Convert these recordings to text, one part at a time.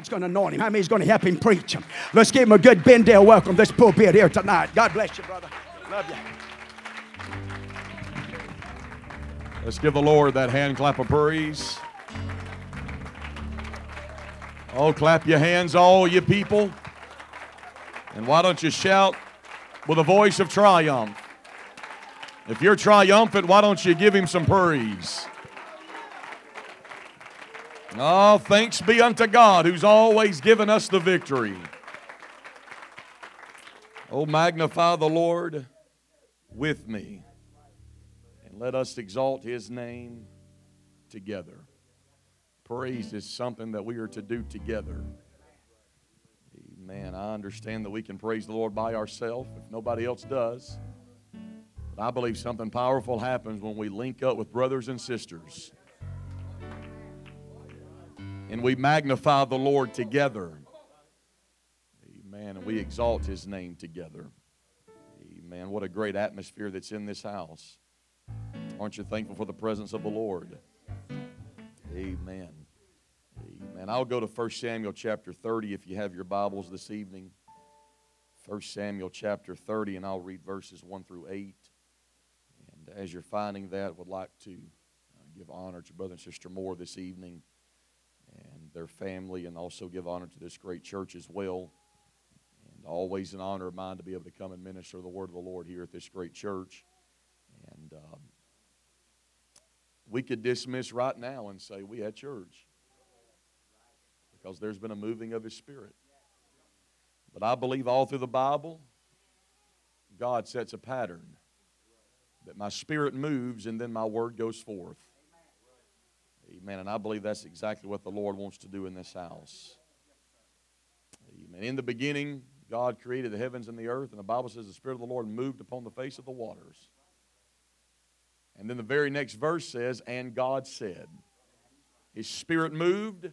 It's going to anoint him. How many's going to help him preach him? Let's give him a good Benndale welcome. This pulpit here tonight. God bless you, brother. Love you. Let's give the Lord that hand clap of praise. Oh, clap your hands, all you people. And why don't you shout with a voice of triumph? If you're triumphant, why don't you give him some praise? Oh, thanks be unto God who's always given us the victory. Oh, magnify the Lord with me, and let us exalt his name together. Praise is something that we are to do together. Amen. I understand that we can praise the Lord by ourselves if nobody else does. But I believe something powerful happens when we link up with brothers and sisters and we magnify the Lord together. Amen. And we exalt his name together. Amen. What a great atmosphere that's in this house. Aren't you thankful for the presence of the Lord? Amen. Amen. I'll go to 1 Samuel chapter 30 if you have your Bibles this evening. 1 Samuel chapter 30, and I'll read verses 1 through 8. And as you're finding that, would like to uh, give honor to Brother and Sister Moore this evening their family, and also give honor to this great church as well. And always an honor of mine to be able to come and minister the word of the Lord here at this great church. And um, we could dismiss right now and say we had church because there's been a moving of His Spirit. But I believe all through the Bible, God sets a pattern that my spirit moves and then my word goes forth. Amen. And I believe that's exactly what the Lord wants to do in this house. Amen. In the beginning, God created the heavens and the earth, and the Bible says the Spirit of the Lord moved upon the face of the waters. And then the very next verse says, And God said. His Spirit moved,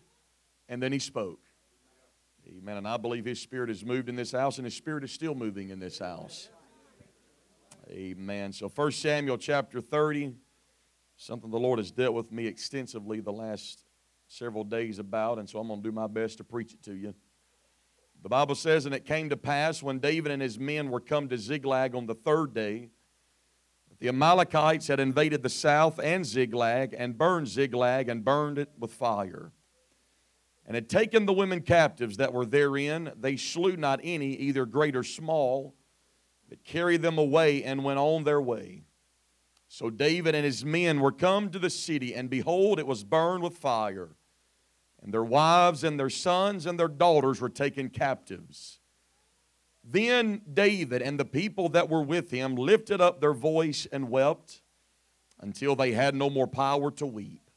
and then He spoke. Amen. And I believe His Spirit has moved in this house, and His Spirit is still moving in this house. Amen. So 1 Samuel chapter 30. Something the Lord has dealt with me extensively the last several days about, and so I'm going to do my best to preach it to you. The Bible says, And it came to pass when David and his men were come to Ziklag on the third day, that the Amalekites had invaded the south and Ziklag, and burned Ziklag, and burned it with fire. And had taken the women captives that were therein. They slew not any, either great or small, but carried them away and went on their way. So David and his men were come to the city, and behold, it was burned with fire. And their wives and their sons and their daughters were taken captives. Then David and the people that were with him lifted up their voice and wept until they had no more power to weep.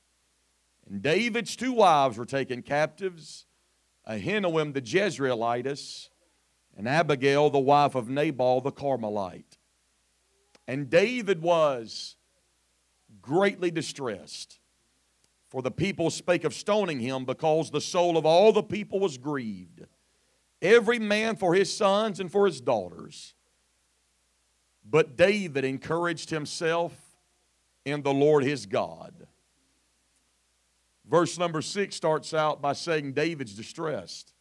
And David's two wives were taken captives Ahinoam the Jezreelitess, and Abigail the wife of Nabal the Carmelite. And David was greatly distressed, for the people spake of stoning him because the soul of all the people was grieved, every man for his sons and for his daughters. But David encouraged himself in the Lord his God. Verse number six starts out by saying David's distressed.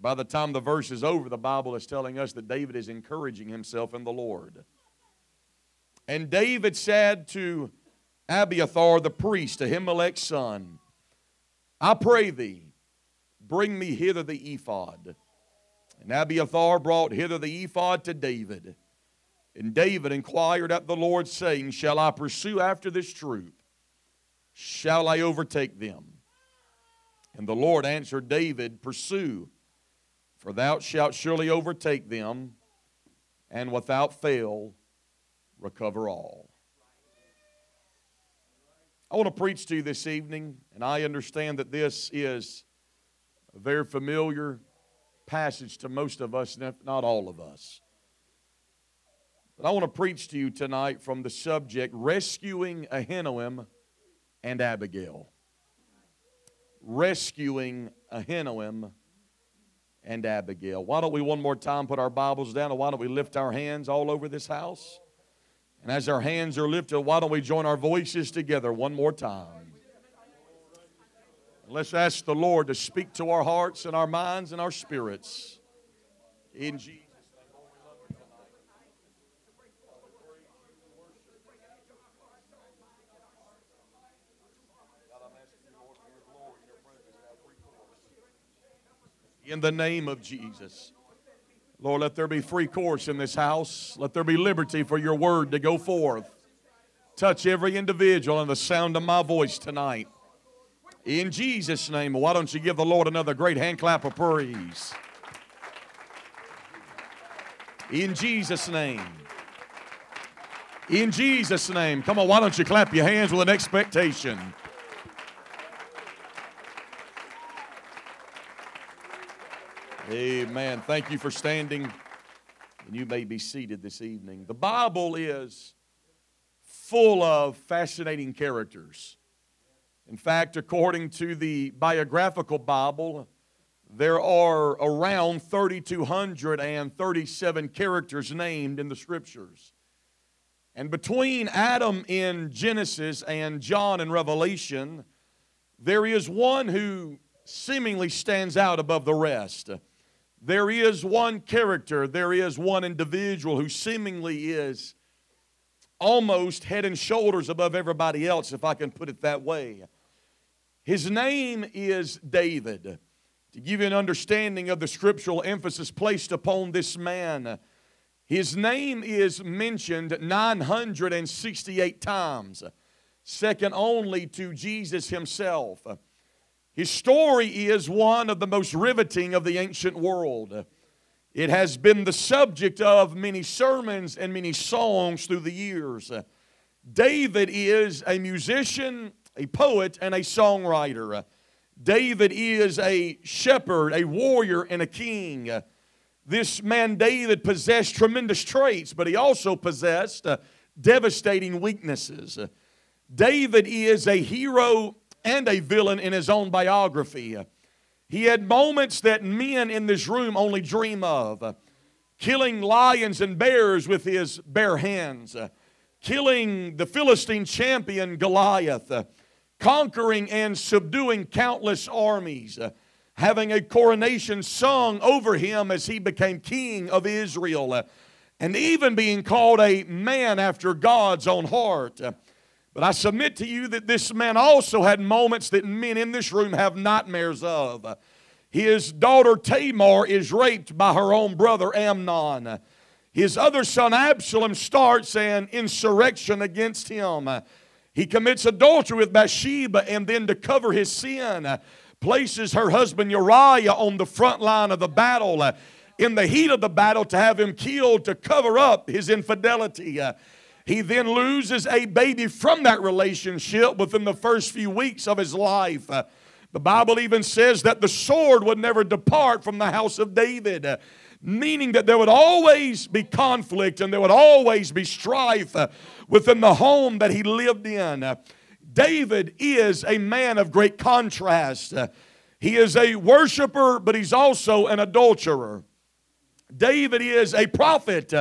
By the time the verse is over, the Bible is telling us that David is encouraging himself in the Lord. And David said to Abiathar the priest, Ahimelech's son, I pray thee, bring me hither the ephod. And Abiathar brought hither the ephod to David. And David inquired at the Lord, saying, Shall I pursue after this troop? Shall I overtake them? And the Lord answered David, Pursue, for thou shalt surely overtake them, and without fail recover all. I want to preach to you this evening, and I understand that this is a very familiar passage to most of us, if not all of us. But I want to preach to you tonight from the subject Rescuing Ahinoam and Abigail. Rescuing Ahinoam and Abigail. Why don't we one more time put our Bibles down and why don't we lift our hands all over this house? And as our hands are lifted, why don't we join our voices together one more time? Let's ask the Lord to speak to our hearts and our minds and our spirits. In Jesus'. In the name of Jesus. Lord, let there be free course in this house. Let there be liberty for your word to go forth. Touch every individual in the sound of my voice tonight. In Jesus' name, why don't you give the Lord another great hand clap of praise? In Jesus' name. In Jesus' name. Come on, why don't you clap your hands with an expectation? Amen. Thank you for standing. And you may be seated this evening. The Bible is full of fascinating characters. In fact, according to the biographical Bible, there are around 3,237 characters named in the scriptures. And between Adam in Genesis and John in Revelation, there is one who seemingly stands out above the rest. There is one character, there is one individual who seemingly is almost head and shoulders above everybody else, if I can put it that way. His name is David. To give you an understanding of the scriptural emphasis placed upon this man, his name is mentioned 968 times, second only to Jesus himself. His story is one of the most riveting of the ancient world. It has been the subject of many sermons and many songs through the years. David is a musician, a poet, and a songwriter. David is a shepherd, a warrior, and a king. This man, David, possessed tremendous traits, but he also possessed uh, devastating weaknesses. David is a hero and a villain in his own biography. He had moments that men in this room only dream of. Killing lions and bears with his bare hands, killing the Philistine champion Goliath, conquering and subduing countless armies, having a coronation sung over him as he became king of Israel, and even being called a man after God's own heart. But I submit to you that this man also had moments that men in this room have nightmares of. His daughter Tamar is raped by her own brother Amnon. His other son Absalom starts an insurrection against him. He commits adultery with Bathsheba and then to cover his sin, places her husband Uriah on the front line of the battle in the heat of the battle to have him killed to cover up his infidelity. He then loses a baby from that relationship within the first few weeks of his life. The Bible even says that the sword would never depart from the house of David, meaning that there would always be conflict and there would always be strife within the home that he lived in. David is a man of great contrast. He is a worshiper, but he's also an adulterer. David is a prophet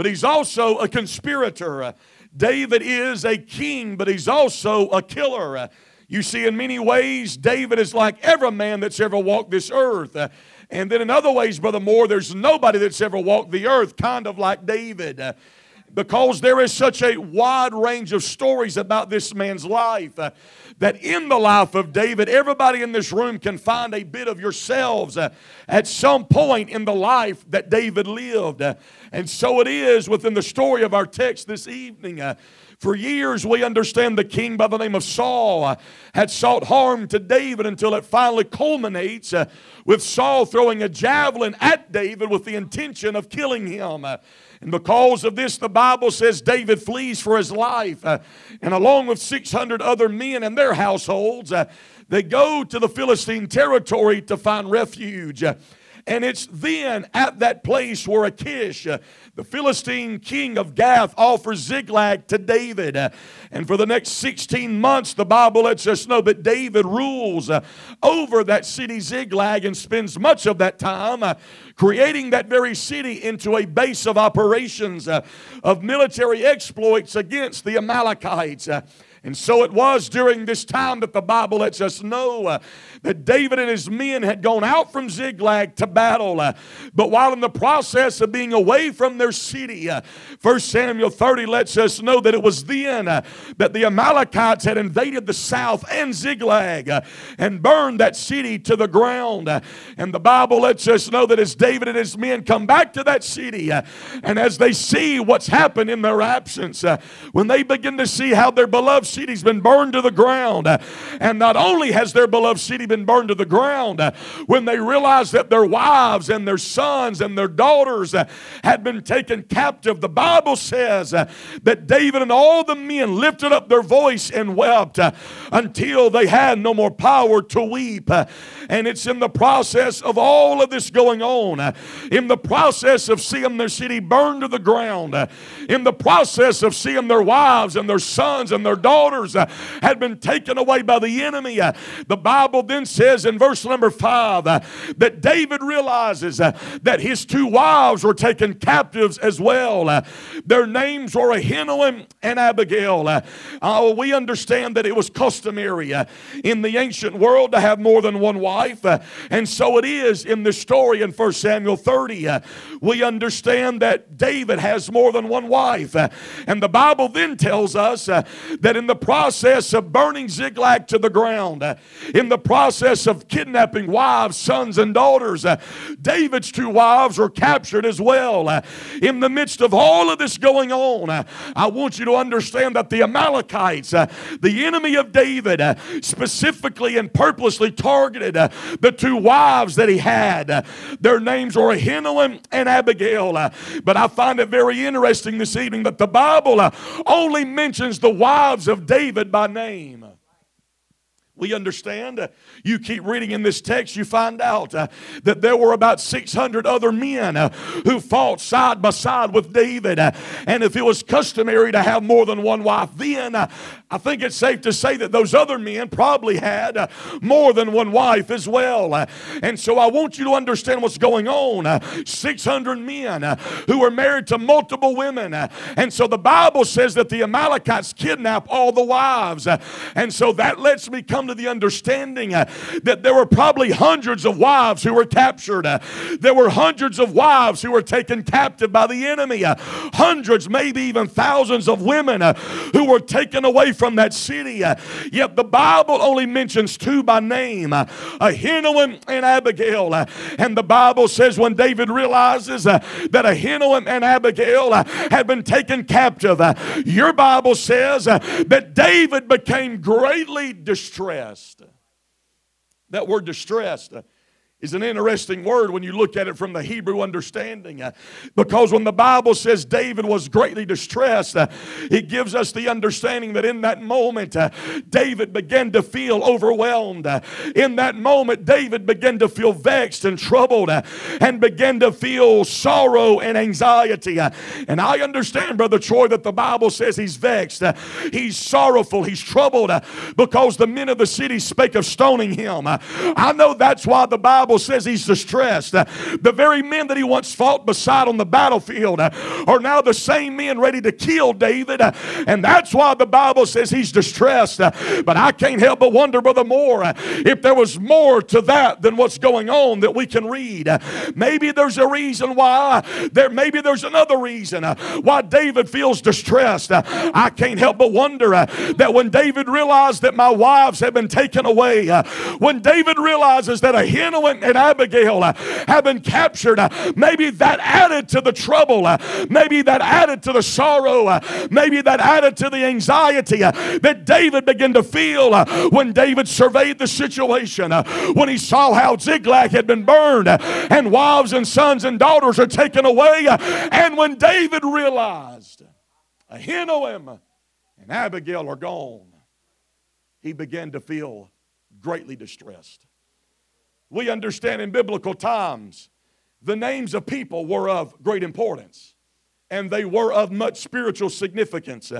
but he's also a conspirator. David is a king, but he's also a killer. You see, in many ways, David is like every man that's ever walked this earth. And then in other ways, Brother Moore, there's nobody that's ever walked the earth kind of like David. Because there is such a wide range of stories about this man's life uh, that in the life of David, everybody in this room can find a bit of yourselves uh, at some point in the life that David lived. Uh, and so it is within the story of our text this evening. Uh, for years, we understand the king by the name of Saul uh, had sought harm to David until it finally culminates uh, with Saul throwing a javelin at David with the intention of killing him. Uh, and because of this, the Bible says David flees for his life. Uh, and along with 600 other men and their households, uh, they go to the Philistine territory to find refuge. And it's then at that place where Achish, uh, the Philistine king of Gath, offers Ziklag to David. Uh, and for the next 16 months, the Bible lets us know that David rules uh, over that city Ziklag and spends much of that time creating that very city into a base of operations of military exploits against the Amalekites. Uh, And so it was during this time that the Bible lets us know uh, that David and his men had gone out from Ziklag to battle. Uh, but while in the process of being away from their city, uh, 1 Samuel 30 lets us know that it was then uh, that the Amalekites had invaded the south and Ziklag uh, and burned that city to the ground. Uh, and the Bible lets us know that as David and his men come back to that city and as they see what's happened in their absence, when they begin to see how their beloved city's been burned to the ground. And not only has their beloved city been burned to the ground, when they realize that their wives and their sons and their daughters had been taken captive, the Bible says that David and all the men lifted up their voice and wept until they had no more power to weep. And it's in the process of all of this going on, in the process of seeing their city burned to the ground, in the process of seeing their wives and their sons and their daughters uh, had been taken away by the enemy. Uh, the Bible then says in verse number five uh, that David realizes that his two wives were taken captives as well. Their names were Ahinoam and Abigail. Uh, we understand that it was customary uh, in the ancient world to have more than one wife, uh, and so it is in the story in 1 Samuel 30. we understand that David has more than one wife, and the Bible then tells us that in the process of burning Ziklag to the ground, uh, in the process of kidnapping wives, sons, and daughters, uh, David's two wives were captured as well. Uh, in the midst of all of this going on, I want you to understand that the Amalekites, uh, the enemy of David, uh, specifically and purposely targeted uh, the two wives that he had. their names were Ahinoam and Abigail. but I find it very interesting this evening that the Bible only mentions the wives of David by name. We understand. Uh, you keep reading in this text, you find out uh, that there were about 600 other men uh, who fought side by side with David. And if it was customary to have more than one wife, then I think it's safe to say that those other men probably had uh, more than one wife as well. and so I want you to understand what's going on. 600 men who were married to multiple women. and so the Bible says that the Amalekites kidnap all the wives. and so that lets me come to the understanding uh, that there were probably hundreds of wives who were captured. Uh, there were hundreds of wives who were taken captive by the enemy. Uh, hundreds, maybe even thousands of women uh, who were taken away from that city. Uh, yet the Bible only mentions two by name uh, uh Ahinoam and Abigail. Uh, and the Bible says when David realizes uh, that Ahinoam and Abigail had been taken captive, your Bible says that David became greatly distressed. That word distressed is an interesting word when you look at it from the Hebrew understanding. Uh, because when the Bible says David was greatly distressed, uh, it gives us the understanding that in that moment, uh, David began to feel overwhelmed. In that moment, David began to feel vexed and troubled and began to feel sorrow and anxiety. And I understand, Brother Troy, that the Bible says he's vexed, he's sorrowful, he's troubled because the men of the city spake of stoning him. I know that's why the Bible Bible says he's distressed. Uh, the very men that he once fought beside on the battlefield uh, are now the same men ready to kill David. Uh, and that's why the Bible says he's distressed. But I can't help but wonder, Brother Moore, if there was more to that than what's going on that we can read. Maybe there's a reason why. There, maybe there's another reason why David feels distressed. I can't help but wonder that when David realized that my wives had been taken away, when David realizes that Ahinoam and Abigail uh, have been captured. Uh, maybe that added to the trouble. Uh, maybe that added to the sorrow. Maybe that added to the anxiety that David began to feel when David surveyed the situation. When he saw how Ziklag had been burned and wives and sons and daughters are taken away. And when David realized Ahinoam and Abigail are gone, he began to feel greatly distressed. We understand in biblical times the names of people were of great importance. And they were of much spiritual significance.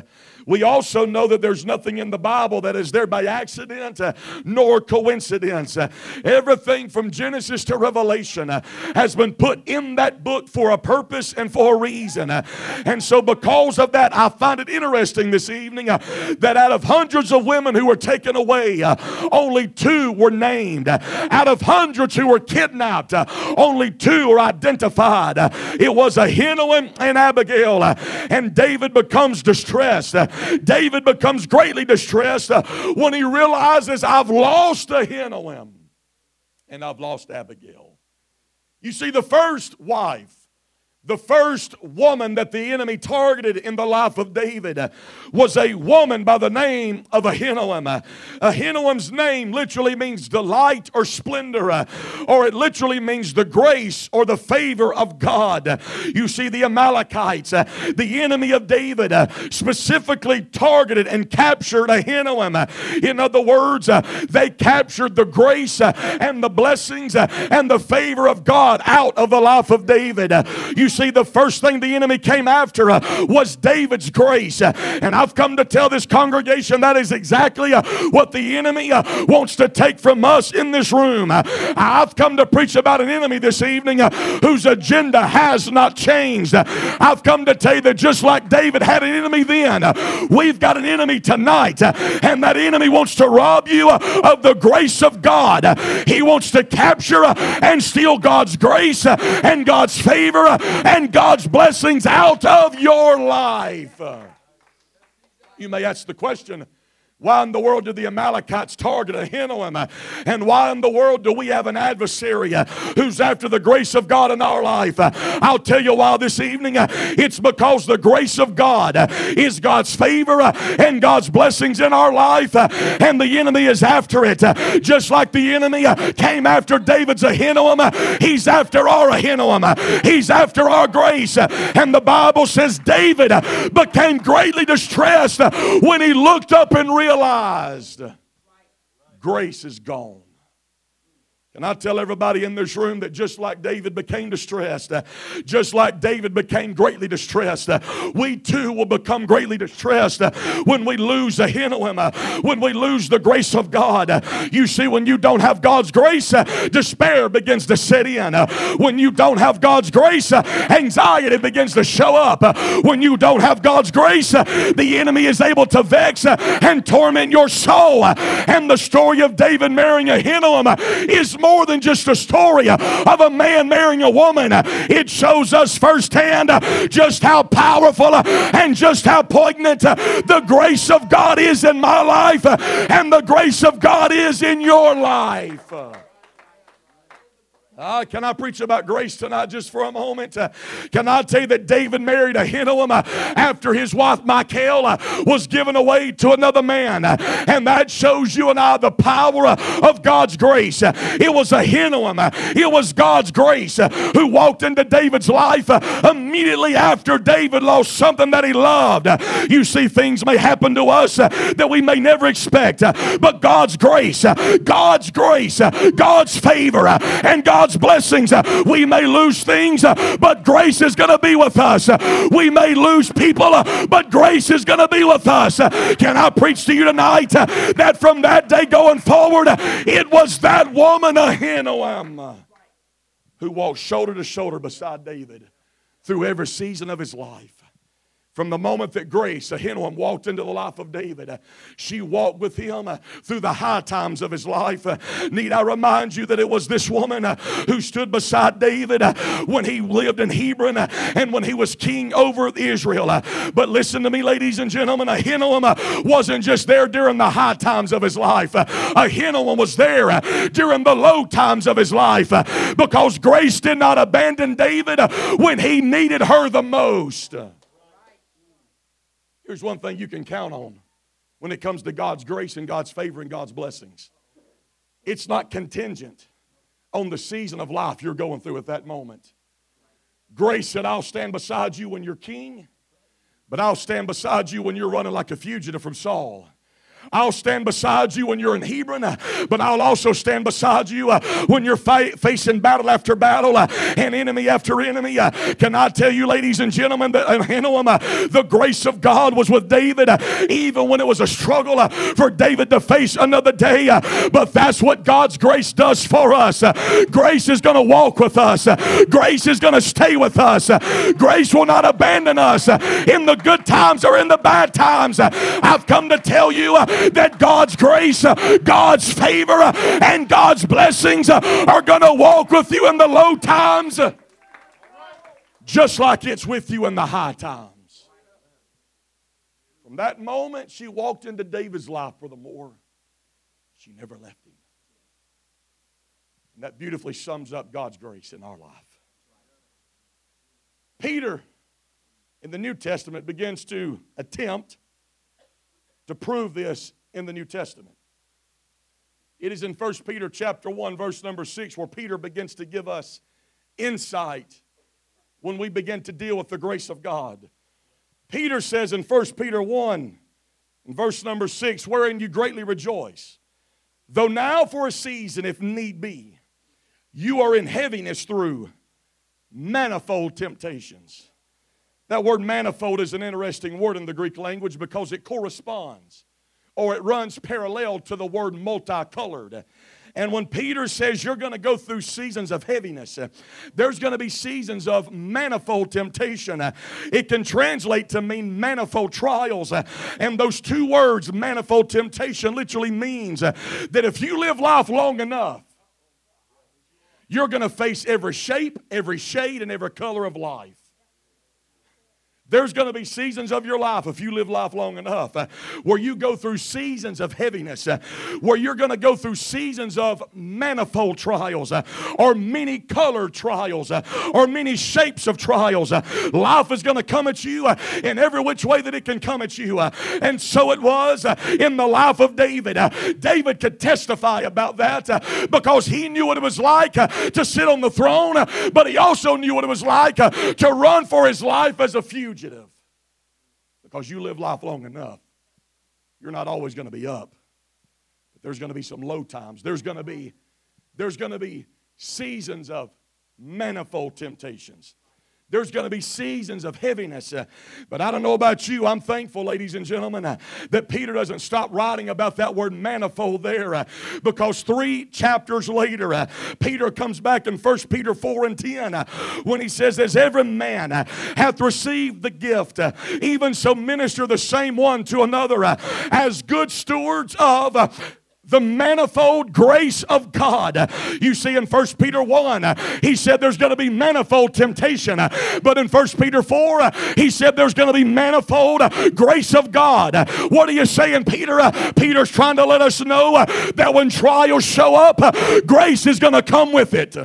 We also know that there's nothing in the Bible that is there by accident uh, nor coincidence. Everything from Genesis to Revelation uh, has been put in that book for a purpose and for a reason. And so, because of that, I find it interesting this evening uh, that out of hundreds of women who were taken away, only two were named. out of hundreds who were kidnapped, only two were identified. it was Ahinoam and Abigail. Abigail. Uh, and David becomes distressed. Uh, David becomes greatly distressed uh, when he realizes, I've lost Ahinoam and I've lost Abigail. You see, the first wife the first woman that the enemy targeted in the life of David was a woman by the name of Ahinoam. Ahinoam's name literally means delight or splendor, or it literally means the grace or the favor of God. You see, the Amalekites, the enemy of David, specifically targeted and captured Ahinoam. In other words, they captured the grace and the blessings and the favor of God out of the life of David. You see, the first thing the enemy came after uh, was David's grace. Uh, and I've come to tell this congregation that is exactly uh, what the enemy uh, wants to take from us in this room. Uh, I've come to preach about an enemy this evening uh, whose agenda has not changed. I've come to tell you that just like David had an enemy then, we've got an enemy tonight. and that enemy wants to rob you of the grace of God. He wants to capture and steal God's grace and God's favor and God's blessings out of your life. You may ask the question why in the world did the Amalekites target Ahinoam? And why in the world do we have an adversary uh, who's after the grace of God in our life? Uh, I'll tell you why this evening. Uh, it's because the grace of God is God's favor and God's blessings in our life, and the enemy is after it. Just like the enemy came after David's Ahinoam, he's after our Ahinoam. He's after our grace. And the Bible says David became greatly distressed when he looked up and realized realized grace is gone. And I tell everybody in this room that just like David became distressed, uh, just like David became greatly distressed, uh, we too will become greatly distressed uh, when we lose the Ahinoam, uh, when we lose the grace of God. Uh, you see, when you don't have God's grace, uh, despair begins to set in. Uh, when you don't have God's grace, anxiety begins to show up. when you don't have God's grace, the enemy is able to vex and torment your soul. and the story of David marrying a Ahinoam is more than just a story of a man marrying a woman. It shows us firsthand just how powerful and just how poignant the grace of God is in my life and the grace of God is in your life. Uh, can I preach about grace tonight just for a moment? Uh, can I tell you that David married Ahinoam uh, after his wife Michal uh, was given away to another man? Uh, and that shows you and I the power uh, of God's grace. it was Ahinoam, it was God's grace who walked into David's life immediately after David lost something that he loved. you see, things may happen to us that we may never expect, but God's grace, God's grace, God's favor, and God's God's blessings. Uh, we may lose things, uh, but grace is going to be with us. Uh, we may lose people, but grace is going to be with us. Can I preach to you tonight that from that day going forward, it was that woman, Ahinoam, who walked shoulder to shoulder beside David through every season of his life. From the moment that Grace, Ahinoam, walked into the life of David, uh, she walked with him uh, through the high times of his life. Uh, need I remind you that it was this woman uh, who stood beside David uh, when he lived in Hebron uh, and when he was king over Israel. But listen to me, ladies and gentlemen, Ahinoam wasn't just there during the high times of his life. Ahinoam was there during the low times of his life because Grace did not abandon David when he needed her the most. Here's one thing you can count on when it comes to God's grace and God's favor and God's blessings it's not contingent on the season of life you're going through at that moment. Grace said, I'll stand beside you when you're king, but I'll stand beside you when you're running like a fugitive from Saul. I'll stand beside you when you're in Hebron, uh, but I'll also stand beside you uh, when you're fa- facing battle after battle uh, and enemy after enemy. Can I tell you, ladies and gentlemen, that the grace of God was with David, even when it was a struggle for David to face another day. But that's what God's grace does for us. Grace is going to walk with us, grace is going to stay with us. Grace will not abandon us in the good times or in the bad times. I've come to tell you that God's grace, God's favor, and God's blessings are going to walk with you in the low times just like it's with you in the high times. From that moment, she walked into David's life for the more. She never left him. And that beautifully sums up God's grace in our life. Peter in the New Testament begins to attempt to prove this in the New Testament. It is in 1 Peter chapter 1 verse number 6 where Peter begins to give us insight when we begin to deal with the grace of God. Peter says in 1 Peter 1 in verse number 6 wherein you greatly rejoice though now for a season if need be you are in heaviness through manifold temptations that word manifold is an interesting word in the Greek language because it corresponds or it runs parallel to the word multicolored. And when Peter says you're going to go through seasons of heaviness, there's going to be seasons of manifold temptation. It can translate to mean manifold trials. And those two words, manifold temptation, literally means that if you live life long enough, you're going to face every shape, every shade, and every color of life. There's going to be seasons of your life, if you live life long enough, uh, where you go through seasons of heaviness, uh, where you're going to go through seasons of manifold trials, uh, or many colored trials, uh, or many shapes of trials. Uh, life is going to come at you uh, in every which way that it can come at you. and so it was in the life of David. David could testify about that because he knew what it was like to sit on the throne, but he also knew what it was like to run for his life as a fugitive fugitive because you live life long enough. You're not always going to be up. But there's going to be some low times. There's going to be there's going to be seasons of manifold temptations. There's going to be seasons of heaviness. Uh, but I don't know about you. I'm thankful, ladies and gentlemen, uh, that Peter doesn't stop writing about that word manifold there uh, because three chapters later, Peter comes back in 1 Peter 4 and 10 uh, when he says, As every man hath received the gift, even so minister the same one to another as good stewards of the manifold grace of God. You see in 1 Peter 1, he said there's going to be manifold temptation. But in 1 Peter 4, he said there's going to be manifold grace of God. What are you saying, Peter? Peter's trying to let us know that when trials show up, grace is going to come with it.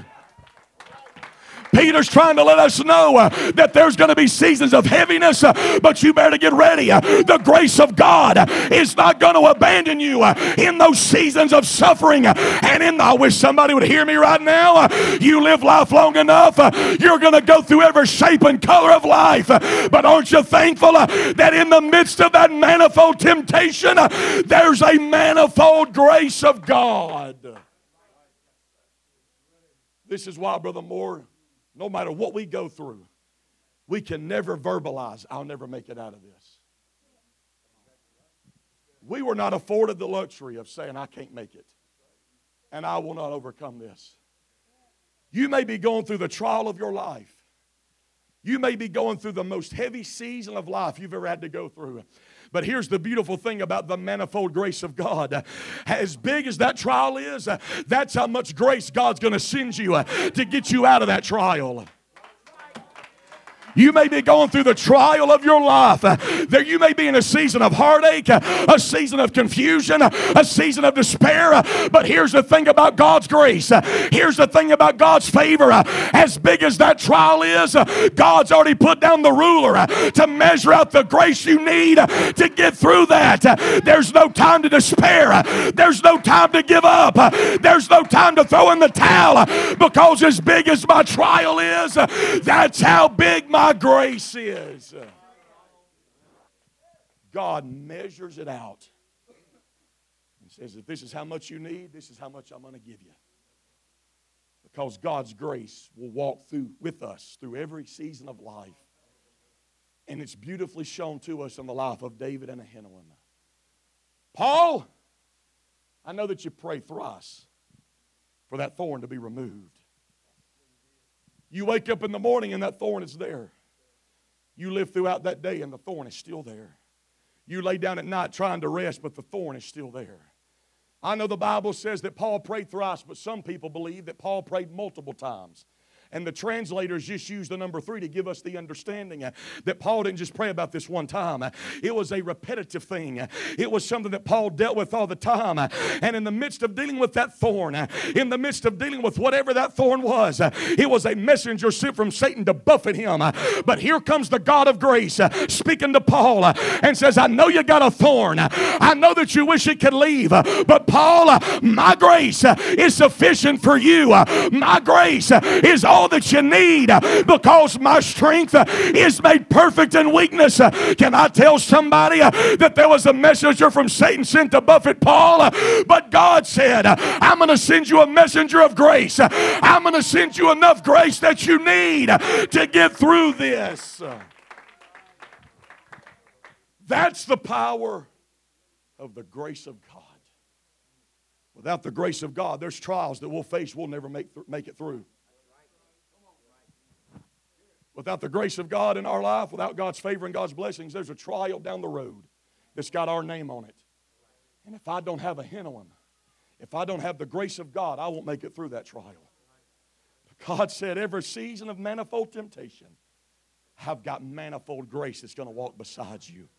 Peter's trying to let us know uh, that there's going to be seasons of heaviness, uh, but you better get ready. Uh, the grace of God uh, is not going to abandon you uh, in those seasons of suffering. Uh, and in I wish somebody would hear me right now. You live life long enough, you're going to go through every shape and color of life. but aren't you thankful that in the midst of that manifold temptation, there's a manifold grace of God? This is why, Brother Moore no matter what we go through, we can never verbalize, I'll never make it out of this. We were not afforded the luxury of saying, I can't make it, and I will not overcome this. You may be going through the trial of your life. You may be going through the most heavy season of life you've ever had to go through. But here's the beautiful thing about the manifold grace of God. As big as that trial is, that's how much grace God's going to send you to get you out of that trial. You may be going through the trial of your life. There you may be in a season of heartache, a season of confusion, a season of despair. But here's the thing about God's grace. Here's the thing about God's favor. As big as that trial is, God's already put down the ruler to measure out the grace you need to get through that. There's no time to despair. There's no time to give up. There's no time to throw in the towel because as big as my trial is, that's how big my my grace is. God measures it out and says, if this is how much you need, this is how much I'm going to give you. Because God's grace will walk through with us through every season of life. And it's beautifully shown to us in the life of David and Ahinoam. Paul, I know that you pray thrice for that thorn to be removed. You wake up in the morning and that thorn is there. You live throughout that day and the thorn is still there. You lay down at night trying to rest, but the thorn is still there. I know the Bible says that Paul prayed thrice, but some people believe that Paul prayed multiple times. And the translators just used the number three to give us the understanding uh, that Paul didn't just pray about this one time. Uh, it was a repetitive thing. Uh, it was something that Paul dealt with all the time. Uh, and in the midst of dealing with that thorn, uh, in the midst of dealing with whatever that thorn was, uh, it was a messenger sent from Satan to buffet him. But here comes the God of grace speaking to Paul and says, I know you got a thorn. I know that you wish it could leave. But Paul, my grace is sufficient for you. My grace is all all that you need because my strength is made perfect in weakness. Can I tell somebody that there was a messenger from Satan sent to buffet Paul? But God said, I'm going to send you a messenger of grace. I'm going to send you enough grace that you need to get through this. That's the power of the grace of God. Without the grace of God, there's trials that we'll face we'll never make, th- make it through. Without the grace of God in our life, without God's favor and God's blessings, there's a trial down the road that's got our name on it. And if I don't have Ahinoam, if I don't have the grace of God, I won't make it through that trial. But God said, every season of manifold temptation, I've got manifold grace that's going to walk beside you.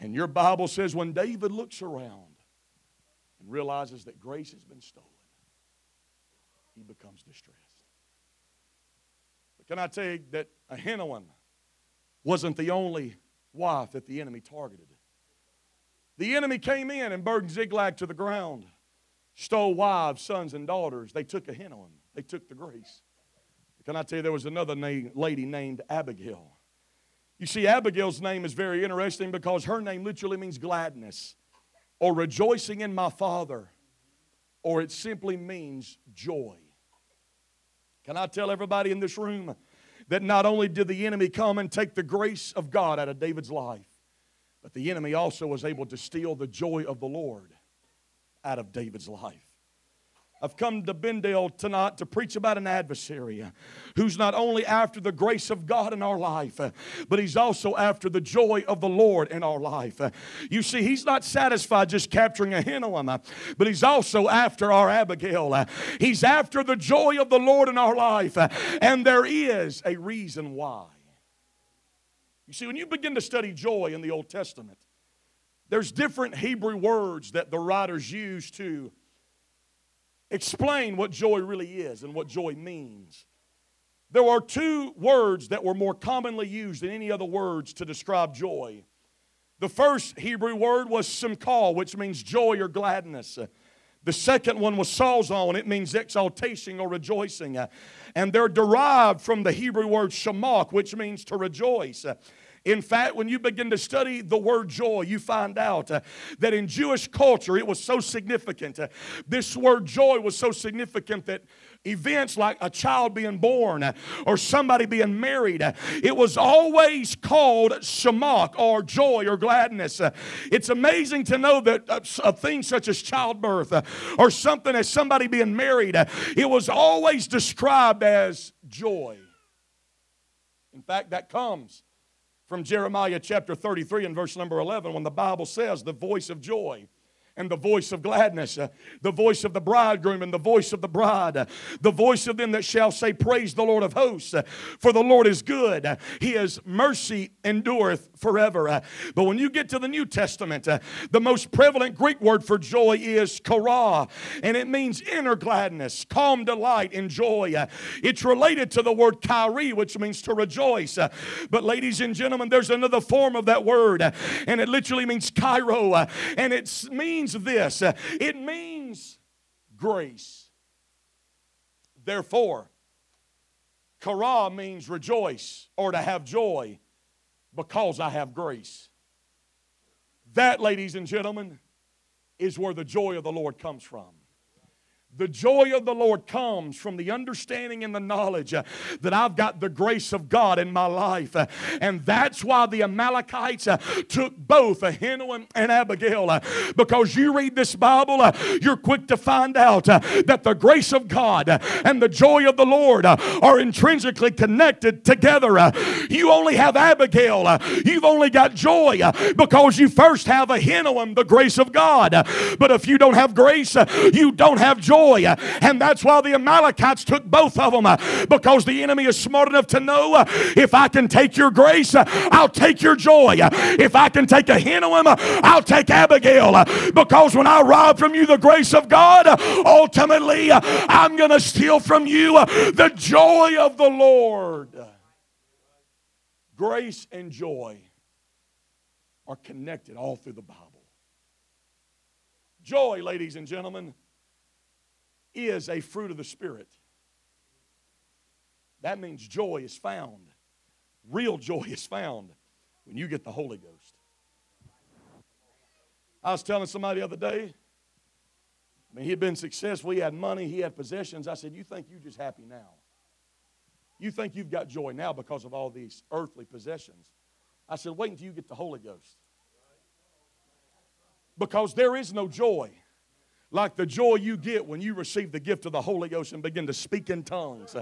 And your Bible says when David looks around and realizes that grace has been stolen, he becomes distressed. Can I tell you that Ahinoam wasn't the only wife that the enemy targeted? The enemy came in and burned Ziklag to the ground, stole wives, sons, and daughters. They took Ahinoam. They took the grace. Can I tell you, there was another lady named Abigail. You see, Abigail's name is very interesting because her name literally means gladness or rejoicing in my father, or it simply means joy. Can I tell everybody in this room that not only did the enemy come and take the grace of God out of David's life, but the enemy also was able to steal the joy of the Lord out of David's life. I've come to Benndale tonight to preach about an adversary who's not only after the grace of God in our life, but he's also after the joy of the Lord in our life. You see, he's not satisfied just capturing a Ahinoam, but he's also after our Abigail. He's after the joy of the Lord in our life, and there is a reason why. You see, when you begin to study joy in the Old Testament, there's different Hebrew words that the writers use to explain what joy really is and what joy means. There are two words that were more commonly used than any other words to describe joy. The first Hebrew word was simcha, which means joy or gladness. The second one was sasson, it means exaltation or rejoicing. And they're derived from the Hebrew word shamach, which means to rejoice. In fact, when you begin to study the word joy, you find out uh, that in Jewish culture it was so significant. Uh, this word joy was so significant that events like a child being born uh, or somebody being married, uh, it was always called shamach or joy or gladness. Uh, it's amazing to know that a thing such as childbirth or something as somebody being married, it was always described as joy. In fact, that comes from Jeremiah chapter 33 and verse number 11 when the Bible says, The voice of joy and the voice of gladness, uh, the voice of the bridegroom and the voice of the bride, uh, the voice of them that shall say, Praise the Lord of hosts, uh, for the Lord is good. His mercy endureth forever. But when you get to the New Testament, the most prevalent Greek word for joy is chara, and it means inner gladness, calm delight, and joy. it's related to the word kairi, which means to rejoice. but, ladies and gentlemen, there's another form of that word, and it literally means kairo, and it means means this uh, it means grace. Therefore, kara means rejoice or to have joy because I have grace. That, ladies and gentlemen, is where the joy of the Lord comes from. The joy of the Lord comes from the understanding and the knowledge uh, that I've got the grace of God in my life. Uh, and that's why the Amalekites uh, took both Ahinoam and Abigail. Uh, because you read this Bible, uh, you're quick to find out uh, that the grace of God and the joy of the Lord are intrinsically connected together. You only have Abigail, you've only got joy because you first have Ahinoam, the grace of God. But if you don't have grace, you don't have joy. And that's why the Amalekites took both of them because the enemy is smart enough to know if I can take your grace, I'll take your joy. If I can take Ahinoam, I'll take Abigail. Because when I rob from you the grace of God, ultimately I'm going to steal from you the joy of the Lord. Grace and joy are connected all through the Bible. Joy, ladies and gentlemen, is a fruit of the Spirit. That means joy is found. Real joy is found when you get the Holy Ghost. I was telling somebody the other day, I mean, he had been successful, he had money, he had possessions. I said, You think you're just happy now? You think you've got joy now because of all these earthly possessions. I said, Wait until you get the Holy Ghost. Because there is no joy like the joy you get when you receive the gift of the Holy Ghost and begin to speak in tongues.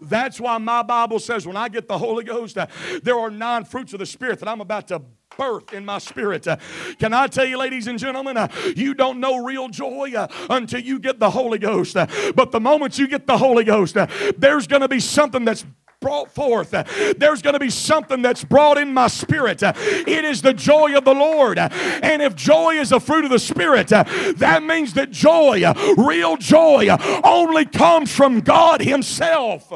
That's why my Bible says when I get the Holy Ghost, uh, there are nine fruits of the Spirit that I'm about to birth in my spirit. Uh, Can I tell you, ladies and gentlemen, uh, you don't know real joy uh, until you get the Holy Ghost. Uh, But the moment you get the Holy Ghost, uh, there's going to be something that's brought forth. There's going to be something that's brought in my spirit. It is the joy of the Lord. And if joy is a fruit of the Spirit, that means that joy, real joy, only comes from God Himself.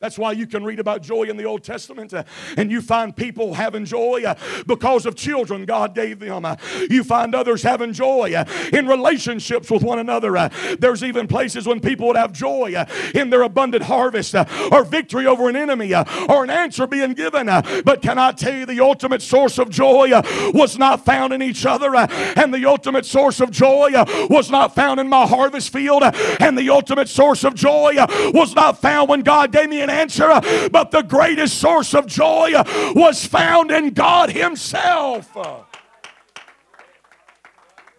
That's why you can read about joy in the Old Testament uh, and you find people having joy uh, because of children God gave them. Uh, you find others having joy uh, in relationships with one another. Uh, there's even places when people would have joy uh, in their abundant harvest or victory over an enemy or an answer being given. But can I tell you, the ultimate source of joy was not found in each other, and the ultimate source of joy was not found in my harvest field, and the ultimate source of joy was not found when God gave me an answer, uh, but the greatest source of joy was found in God Himself.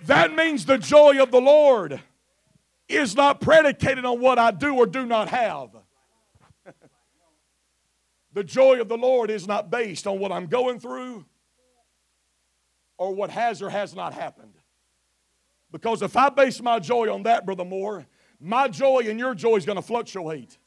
That means the joy of the Lord is not predicated on what I do or do not have. the joy of the Lord is not based on what I'm going through or what has or has not happened. Because if I base my joy on that, Brother Moore, my joy and your joy is going to fluctuate.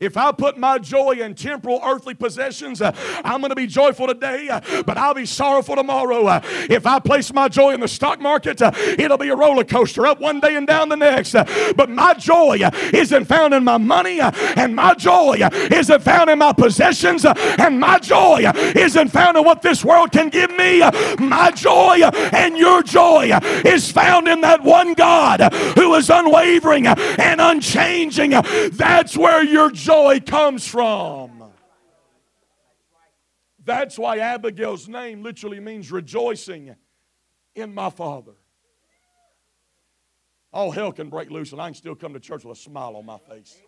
If I put my joy in temporal earthly possessions, uh, I'm going to be joyful today, uh, but I'll be sorrowful tomorrow. Uh, if I place my joy in the stock market, uh, it'll be a roller coaster up one day and down the next. Uh, but my joy uh, isn't found in my money, and my joy isn't found in my possessions, and my joy isn't found in what this world can give me. My joy and your joy is found in that one God who is unwavering and unchanging. That's where your joy comes from. That's why Abigail's name literally means rejoicing in my Father. All hell can break loose, and I can still come to church with a smile on my face.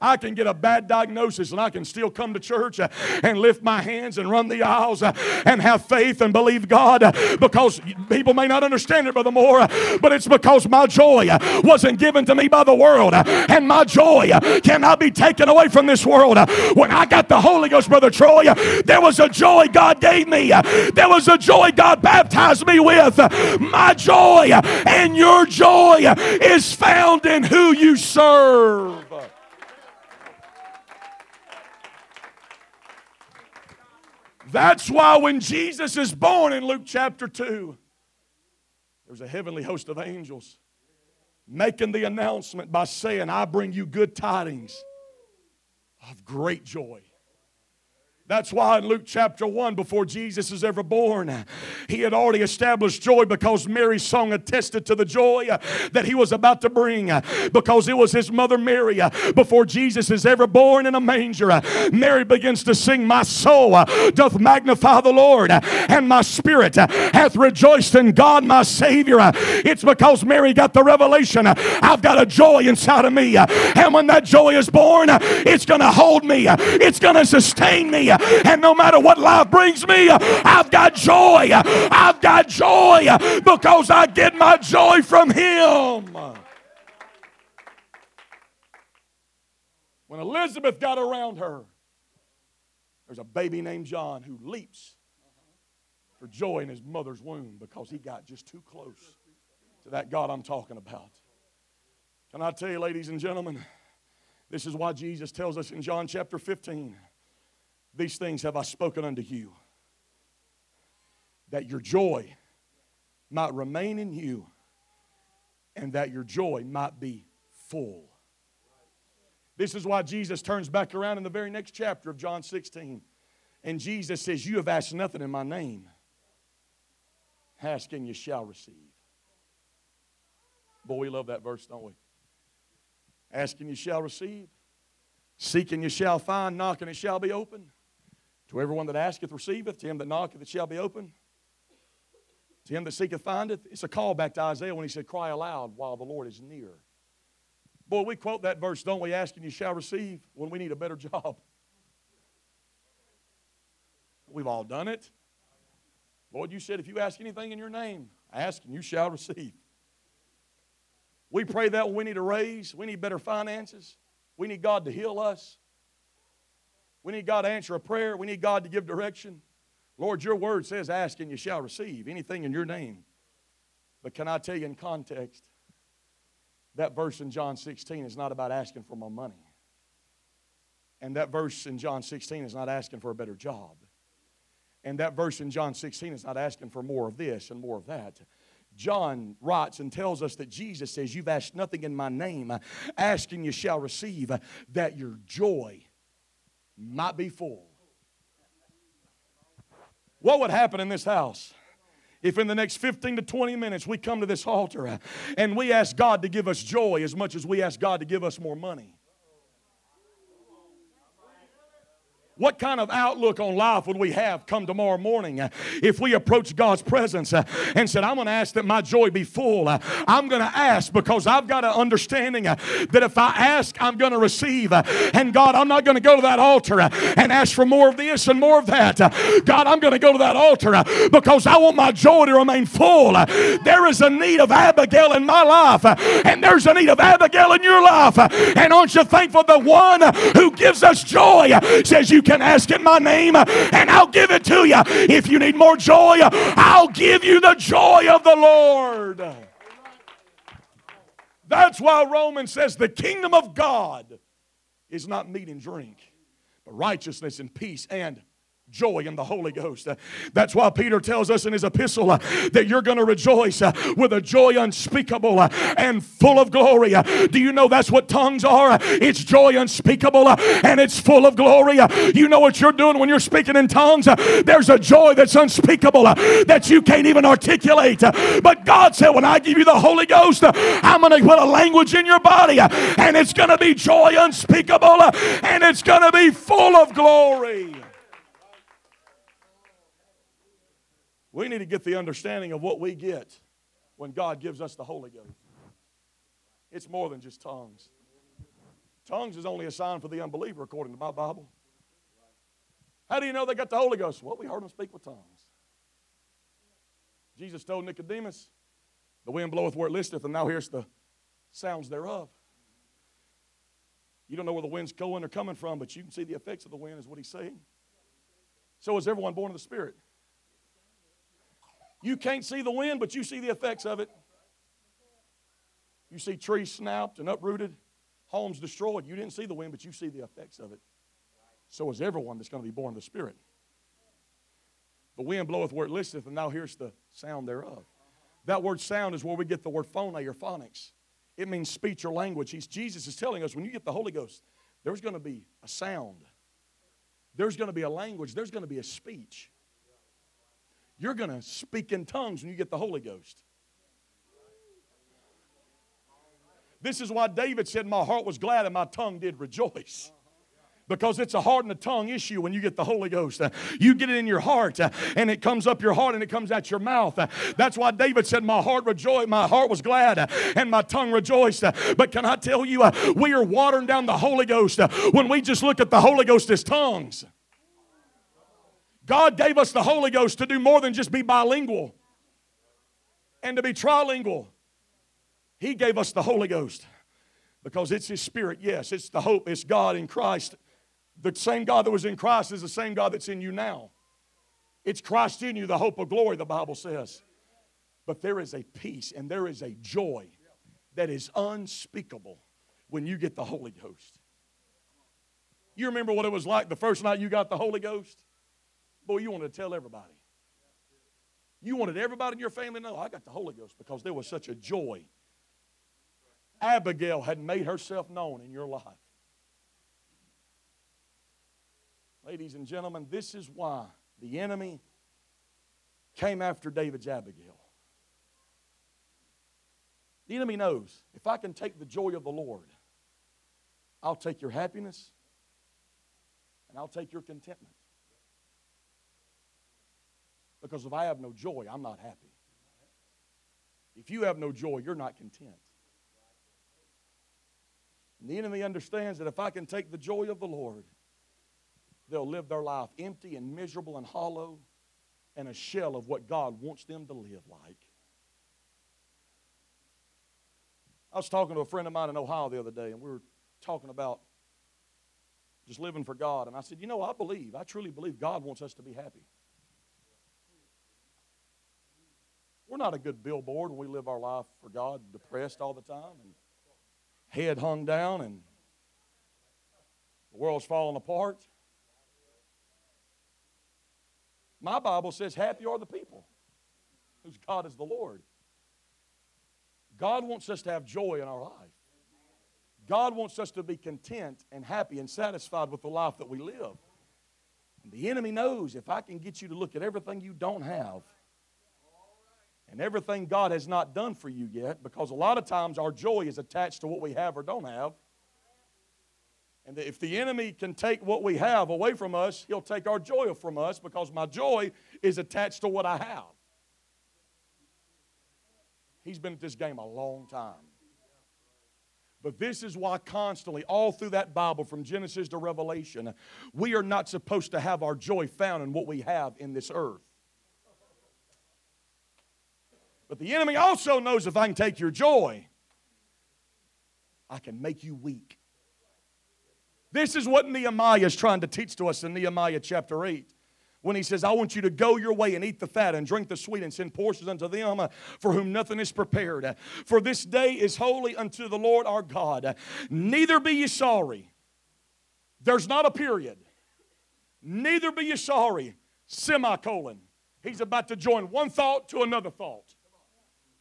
I can get a bad diagnosis and I can still come to church uh, and lift my hands and run the aisles uh, and have faith and believe God uh, because people may not understand it, Brother Moore, uh, but it's because my joy uh, wasn't given to me by the world uh, and my joy cannot be taken away from this world. When I got the Holy Ghost, Brother Troy, there was a joy God gave me, there was a joy God baptized me with. My joy and your joy is found in who you serve. That's why when Jesus is born in Luke chapter 2, there's a heavenly host of angels making the announcement by saying, I bring you good tidings of great joy. That's why in Luke chapter 1, before Jesus is ever born, he had already established joy because Mary's song attested to the joy that he was about to bring. Because it was his mother Mary, before Jesus is ever born in a manger, Mary begins to sing, My soul doth magnify the Lord, and my spirit hath rejoiced in God my Savior. It's because Mary got the revelation I've got a joy inside of me. And when that joy is born, it's going to hold me, it's going to sustain me. And no matter what life brings me, I've got joy. I've got joy because I get my joy from Him. When Elizabeth got around her, there's a baby named John who leaps for joy in his mother's womb because he got just too close to that God I'm talking about. Can I tell you, ladies and gentlemen, this is why Jesus tells us in John chapter 15 these things have I spoken unto you, that your joy might remain in you, and that your joy might be full. This is why Jesus turns back around in the very next chapter of John 16. And Jesus says, You have asked nothing in my name. Ask and you shall receive. Boy, we love that verse, don't we? Ask and you shall receive. Seek and you shall find. Knock and it shall be open. To everyone that asketh, receiveth. To him that knocketh, it shall be open. To him that seeketh, findeth. It's a call back to Isaiah when he said, Cry aloud while the Lord is near. Boy, we quote that verse, don't we? Ask and you shall receive when we need a better job. We've all done it. Lord, you said if you ask anything in your name, ask and you shall receive. We pray that when we need a raise, we need better finances, we need God to heal us. We need God to answer a prayer. We need God to give direction. Lord, your word says, Ask and you shall receive anything in your name. But can I tell you in context, that verse in John 16 is not about asking for more money. And that verse in John 16 is not asking for a better job. And that verse in John 16 is not asking for more of this and more of that. John writes and tells us that Jesus says, You've asked nothing in my name. Ask and you shall receive, that your joy might be full. What would happen in this house? If in the next 15 to 20 minutes we come to this altar and we ask God to give us joy as much as we ask God to give us more money. What kind of outlook on life would we have come tomorrow morning uh, if we approach God's presence uh, and said, I'm going to ask that my joy be full? Uh, I'm going to ask because I've got an understanding uh, that if I ask, I'm going to receive. Uh, and God, I'm not going to go to that altar uh, and ask for more of this and more of that. God, I'm going to go to that altar because I want my joy to remain full. There is a need of Abigail in my life, and there's a need of Abigail in your life. And aren't you thankful the one who gives us joy says, You can ask in my name and I'll give it to you. If you need more joy, I'll give you the joy of the Lord. That's why Romans says the kingdom of God is not meat and drink, but righteousness and peace and joy in the Holy Ghost. That's why Peter tells us in his epistle that you're going to rejoice with a joy unspeakable and full of glory. Do you know that's what tongues are? It's joy unspeakable and it's full of glory. you know what you're doing when you're speaking in tongues? there's a joy that's unspeakable that you can't even articulate. but God said, when I give you the Holy Ghost, I'm going to put a language in your body and it's going to be joy unspeakable and it's going to be full of glory. We need to get the understanding of what we get when God gives us the Holy Ghost. It's more than just tongues. Tongues is only a sign for the unbeliever, according to my Bible. How do you know they got the Holy Ghost? Well, we heard them speak with tongues. Jesus told Nicodemus, The wind bloweth where it listeth, and now here's the sounds thereof. You don't know where the wind's going or coming from, but you can see the effects of the wind, is what he's saying. So is everyone born of the Spirit. You can't see the wind, but you see the effects of it. You see trees snapped and uprooted, homes destroyed. You didn't see the wind, but you see the effects of it. So is everyone that's going to be born of the Spirit. The wind bloweth where it listeth, and thou here's the sound thereof. That word sound is where we get the word phone or phonics. It means speech or language. He's, Jesus is telling us when you get the Holy Ghost, there's going to be a sound there's going to be a language, there's going to be a speech. You're going to speak in tongues when you get the Holy Ghost. This is why David said, My heart was glad and my tongue did rejoice because it's a heart and a tongue issue when you get the Holy Ghost. You get it in your heart and it comes up your heart and it comes out your mouth. That's why David said, My heart rejoiced, my heart was glad and my tongue rejoiced. But can I tell you, we are watering down the Holy Ghost when we just look at the Holy Ghost as tongues. God gave us the Holy Ghost to do more than just be bilingual and to be trilingual. He gave us the Holy Ghost because it's His Spirit. Yes, it's the hope. It's God in Christ. The same God that was in Christ is the same God that's in you now. It's Christ in you, the hope of glory, the Bible says. But there is a peace and there is a joy that is unspeakable when you get the Holy Ghost. You remember what it was like the first night you got the Holy Ghost? Boy, you wanted to tell everybody. You wanted everybody in your family to know, oh, I got the Holy Ghost because there was such a joy. Abigail had made herself known in your life. Ladies and gentlemen, this is why the enemy came after David's Abigail. The enemy knows if I can take the joy of the Lord, I'll take your happiness and I'll take your contentment. Because if I have no joy, I'm not happy. If you have no joy, you're not content. And the enemy understands that if I can take the joy of the Lord, they'll live their life empty and miserable and hollow and a shell of what God wants them to live like. I was talking to a friend of mine in Ohio the other day, and we were talking about just living for God. And I said, You know, I believe, I truly believe God wants us to be happy. We're not a good billboard when we live our life for God depressed all the time and head hung down and the world's falling apart. My Bible says, Happy are the people whose God is the Lord. God wants us to have joy in our life. God wants us to be content and happy and satisfied with the life that we live. And the enemy knows if I can get you to look at everything you don't have and everything God has not done for you yet, because a lot of times our joy is attached to what we have or don't have. And if the enemy can take what we have away from us, he'll take our joy from us because my joy is attached to what I have. He's been at this game a long time. But this is why constantly, all through that Bible, from Genesis to Revelation, we are not supposed to have our joy found in what we have in this earth. But the enemy also knows if I can take your joy, I can make you weak. This is what Nehemiah is trying to teach to us in Nehemiah chapter 8 when he says, I want you to go your way and eat the fat and drink the sweet and send portions unto them uh, for whom nothing is prepared. For this day is holy unto the Lord our God. Neither be ye sorry. There's not a period. Neither be ye sorry. Semicolon. He's about to join one thought to another thought.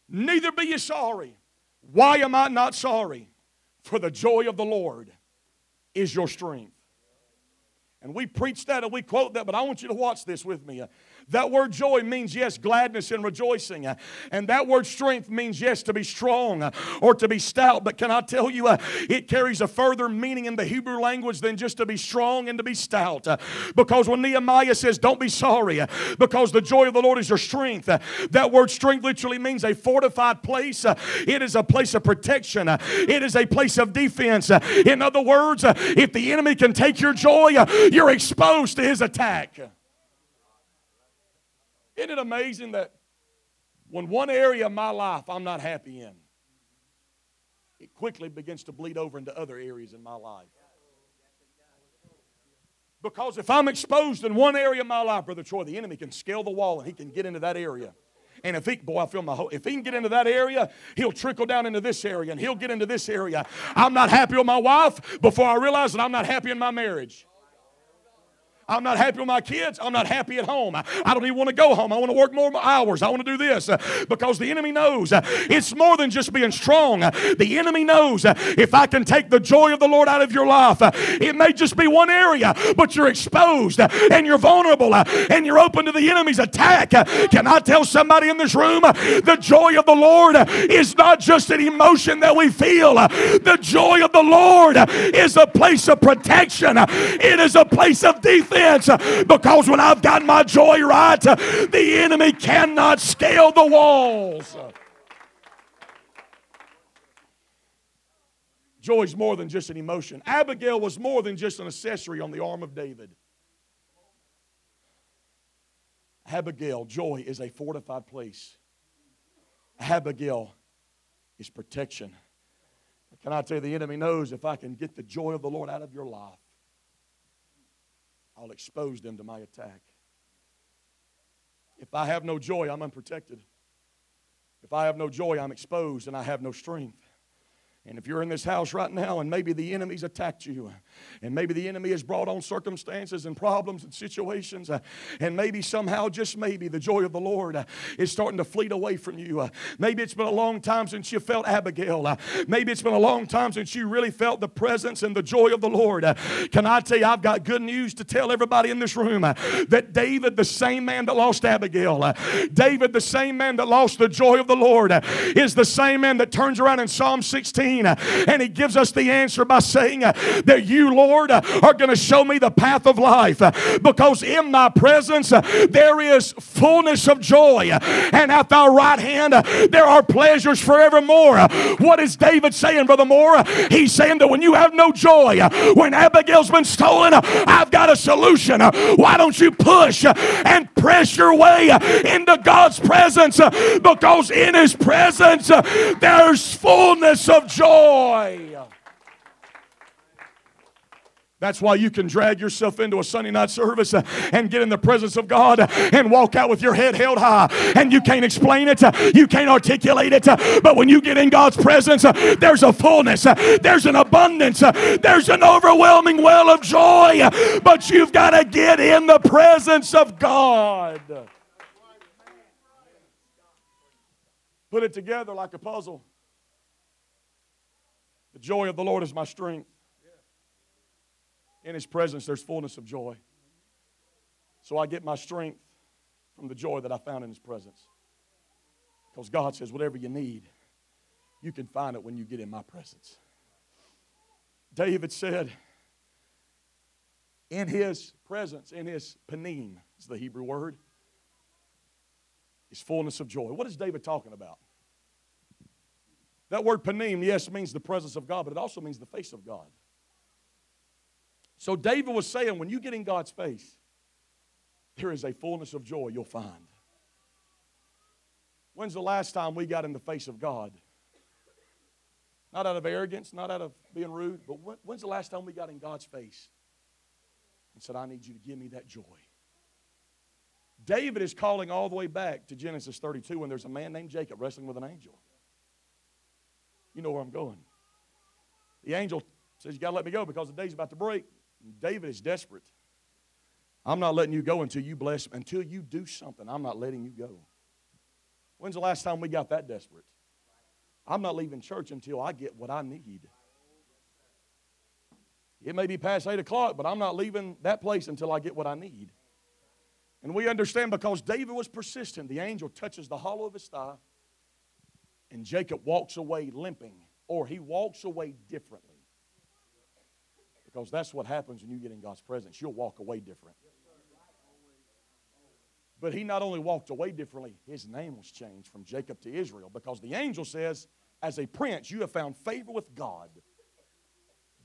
Neither be ye sorry. Why am I not sorry? For the joy of the Lord is your strength. And we preach that and we quote that, but I want you to watch this with me. That word joy means, yes, gladness and rejoicing. And that word strength means, yes, to be strong or to be stout. But can I tell you, uh, it carries a further meaning in the Hebrew language than just to be strong and to be stout. Uh, because when Nehemiah says, don't be sorry, uh, because the joy of the Lord is your strength, uh, that word strength literally means a fortified place. It is a place of protection, it is a place of defense. In other words, if the enemy can take your joy, you're exposed to his attack. Isn't it amazing that when one area of my life I'm not happy in, it quickly begins to bleed over into other areas in my life? Because if I'm exposed in one area of my life, Brother Troy, the enemy can scale the wall and he can get into that area. And if he, boy, I feel my hope. If he can get into that area, he'll trickle down into this area and he'll get into this area. I'm not happy with my wife before I realize that I'm not happy in my marriage. I'm not happy with my kids. I'm not happy at home. I, don't even want to go home. I want to work more hours. I want to do this uh, because the enemy knows uh, it's more than just being strong. The enemy knows uh, if I can take the joy of the Lord out of your life, uh, it may just be one area, but you're exposed uh, and you're vulnerable uh, and you're open to the enemy's attack. Can I tell somebody in this room the joy of the Lord is not just an emotion that we feel? The joy of the Lord is a place of protection, it is a place of defense because when I've got my joy right, the enemy cannot scale the walls. Joy is more than just an emotion. Abigail was more than just an accessory on the arm of David. Abigail, joy is a fortified place. Abigail is protection. Can I tell you, the enemy knows if I can get the joy of the Lord out of your life, I'll expose them to my attack. If I have no joy, I'm unprotected. If I have no joy, I'm exposed and I have no strength. And if you're in this house right now and maybe the enemy's attacked you, and maybe the enemy has brought on circumstances and problems and situations, uh, and maybe somehow, just maybe, the joy of the Lord uh, is starting to fleet away from you. Uh, maybe it's been a long time since you felt Abigail. Maybe it's been a long time since you really felt the presence and the joy of the Lord. Can I tell you, I've got good news to tell everybody in this room that David, the same man that lost Abigail, David, the same man that lost the joy of the Lord, is the same man that turns around in Psalm 16 uh, and he gives us the answer by saying that you, Lord, uh, are going to show me the path of life because in thy presence uh, there is fullness of joy, and at thy right hand uh, there are pleasures forevermore. What is David saying, Brother Moore? He's saying that when you have no joy, uh, when Abigail's been stolen, uh, I've got a solution. Uh, why don't you push and press your way into God's presence? Because in His presence there's fullness of joy. That's why you can drag yourself into a Sunday night service and get in the presence of God and walk out with your head held high. And you can't explain it, you can't articulate it, but when you get in God's presence, there's a fullness, there's an abundance, there's an overwhelming well of joy. But you've got to get in the presence of God. Put it together like a puzzle. The joy of the Lord is my strength. In His presence, there's fullness of joy. So I get my strength from the joy that I found in His presence. Because God says, whatever you need, you can find it when you get in my presence. David said, in His presence, in His panim, is the Hebrew word, is fullness of joy. What is David talking about? That word panim, yes, means the presence of God, but it also means the face of God. So David was saying, when you get in God's face, there is a fullness of joy you'll find. When's the last time we got in the face of God? Not out of arrogance, not out of being rude, but when, when's the last time we got in God's face and said, I need you to give me that joy? David is calling all the way back to Genesis 32 when there's a man named Jacob wrestling with an angel. You know where I'm going. The angel says, You got to let me go because the day's about to break. David is desperate. I'm not letting you go until you bless, until you do something. I'm not letting you go. When's the last time we got that desperate? I'm not leaving church until I get what I need. It may be past 8 o'clock, but I'm not leaving that place until I get what I need. And we understand because David was persistent, the angel touches the hollow of his thigh, and Jacob walks away limping, or he walks away differently. Because that's what happens when you get in God's presence. You'll walk away different. But he not only walked away differently, his name was changed from Jacob to Israel because the angel says, As a prince, you have found favor with God.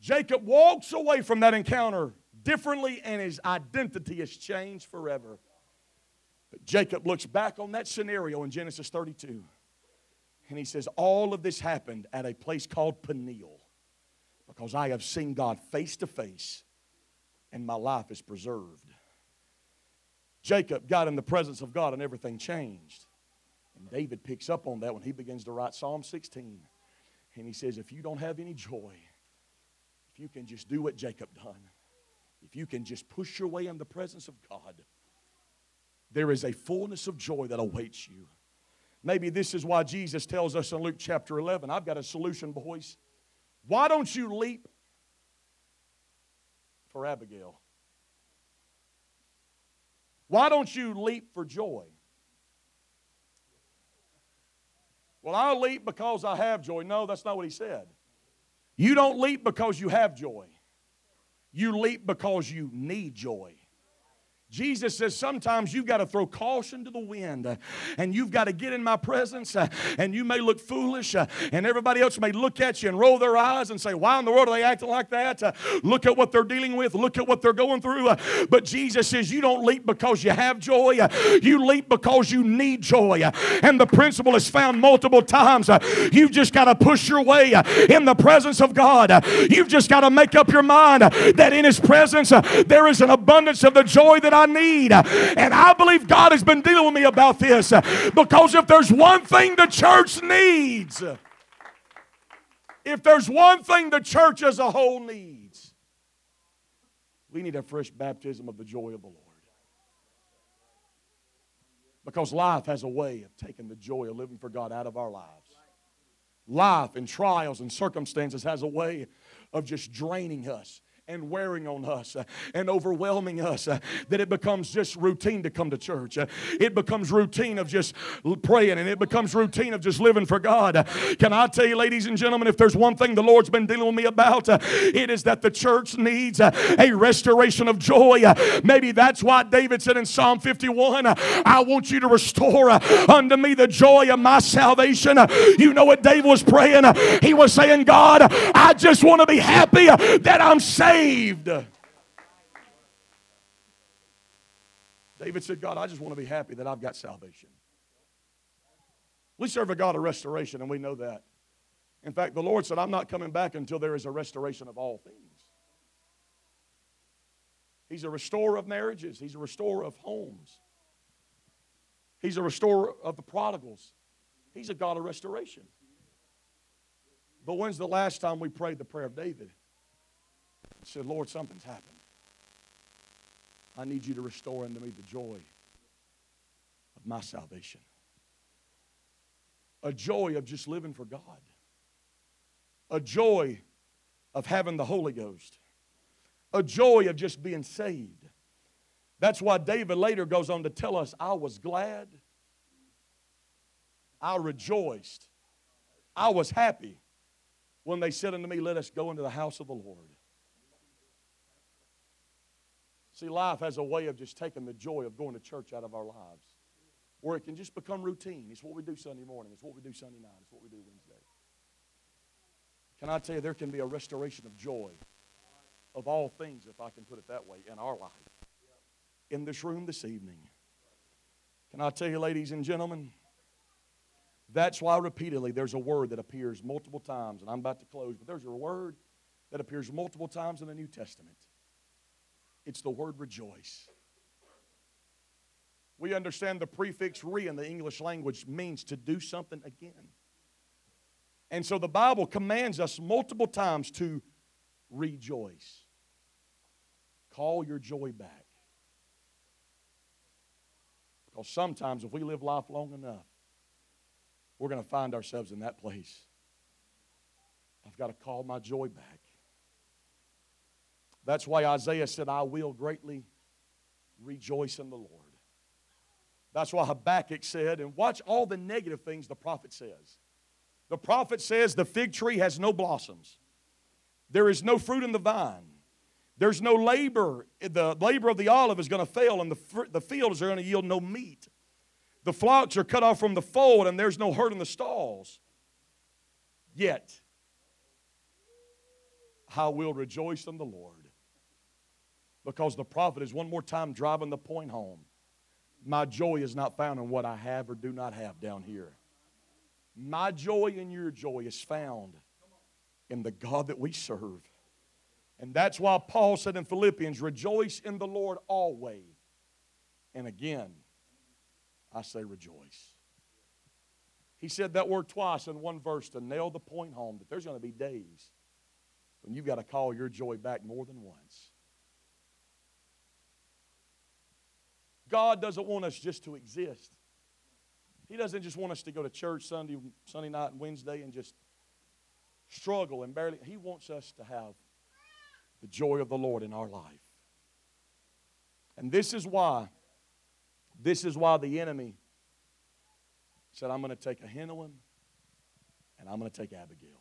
Jacob walks away from that encounter differently, and his identity is changed forever. But Jacob looks back on that scenario in Genesis 32, and he says, All of this happened at a place called Peniel because I have seen God face to face, and my life is preserved. Jacob got in the presence of God, and everything changed. And David picks up on that when he begins to write Psalm 16. And he says, If you don't have any joy, if you can just do what Jacob done, if you can just push your way in the presence of God, there is a fullness of joy that awaits you. Maybe this is why Jesus tells us in Luke chapter 11 I've got a solution, boys. Why don't you leap for Abigail? Why don't you leap for joy? Well, I'll leap because I have joy. No, that's not what he said. You don't leap because you have joy, you leap because you need joy. Jesus says sometimes you've got to throw caution to the wind uh, and you've got to get in my presence uh, and you may look foolish uh, and everybody else may look at you and roll their eyes and say, Why in the world are they acting like that? Uh, look at what they're dealing with, look at what they're going through. Uh, but Jesus says, You don't leap because you have joy, uh, you leap because you need joy. and the principle is found multiple times. you've just got to push your way in the presence of God. you've just got to make up your mind that in His presence there is an abundance of the joy that I I need. And I believe God has been dealing with me about this because if there's one thing the church needs, if there's one thing the church as a whole needs, we need a fresh baptism of the joy of the Lord. Because life has a way of taking the joy of living for God out of our lives. Life and trials and circumstances has a way of just draining us and wearing on us uh, and overwhelming us uh, that it becomes just routine to come to church. Uh, it becomes routine of just praying and it becomes routine of just living for God. Uh, can I tell you, ladies and gentlemen, if there's one thing the Lord's been dealing with me about, uh, it is that the church needs uh, a restoration of joy. Maybe that's why David said in Psalm 51, I want you to restore unto me the joy of my salvation. You know what David was praying? He was saying, God, I just want to be happy that I'm saved saved. David said, God, I just want to be happy that I've got salvation. We serve a God of restoration, and we know that. In fact, the Lord said, I'm not coming back until there is a restoration of all things. He's a restorer of marriages, He's a restorer of homes, He's a restorer of the prodigals. He's a God of restoration. But when's the last time we prayed the prayer of David? Said, Lord, something's happened. I need you to restore unto me the joy of my salvation. A joy of just living for God. A joy of having the Holy Ghost. A joy of just being saved. That's why David later goes on to tell us, I was glad. I rejoiced. I was happy when they said unto me, Let us go into the house of the Lord. See, life has a way of just taking the joy of going to church out of our lives, where it can just become routine. It's what we do Sunday morning, it's what we do Sunday night, it's what we do Wednesday. Can I tell you, there can be a restoration of joy of all things, if I can put it that way, in our life, in this room this evening. Can I tell you, ladies and gentlemen, that's why repeatedly there's a word that appears multiple times, and I'm about to close, but there's a word that appears multiple times in the New Testament. It's the word rejoice. We understand the prefix re in the English language means to do something again. And so the Bible commands us multiple times to rejoice. Call your joy back. Because sometimes if we live life long enough, we're going to find ourselves in that place. I've got to call my joy back. That's why Isaiah said, I will greatly rejoice in the Lord. That's why Habakkuk said, and watch all the negative things the prophet says. The prophet says the fig tree has no blossoms, there is no fruit in the vine. There's no labor. The labor of the olive is going to fail, and the, the fields are going to yield no meat. The flocks are cut off from the fold, and there's no herd in the stalls. Yet, I will rejoice in the Lord because the prophet is one more time driving the point home. My joy is not found in what I have or do not have down here. My joy and your joy is found in the God that we serve. And that's why Paul said in Philippians, Rejoice in the Lord always. And again, I say rejoice. He said that word twice in one verse to nail the point home that there's going to be days when you've got to call your joy back more than once. God doesn't want us just to exist. He doesn't just want us to go to church Sunday, Sunday night and Wednesday and just struggle and barely. He wants us to have the joy of the Lord in our life. And this is why, this is why the enemy said, I'm going to take Ahinoam and I'm going to take Abigail.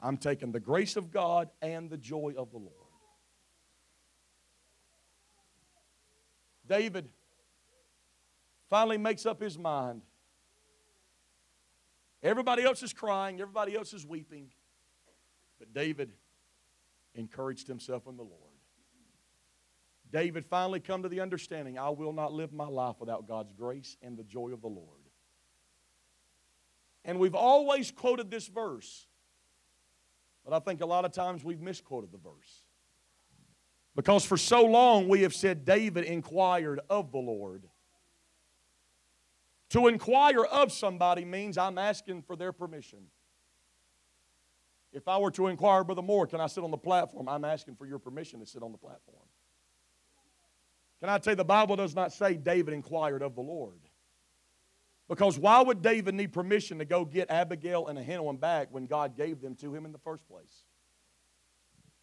I'm taking the grace of God and the joy of the Lord. David finally makes up his mind. Everybody else is crying, everybody else is weeping. But David encouraged himself in the Lord. David finally come to the understanding I will not live my life without God's grace and the joy of the Lord. And we've always quoted this verse, but I think a lot of times we've misquoted the verse. Because for so long we have said David inquired of the Lord. To inquire of somebody means I'm asking for their permission. If I were to inquire, Brother Moore, can I sit on the platform? I'm asking for your permission to sit on the platform. Can I tell you, the Bible does not say David inquired of the Lord. Because why would David need permission to go get Abigail and Ahinoam back when God gave them to him in the first place?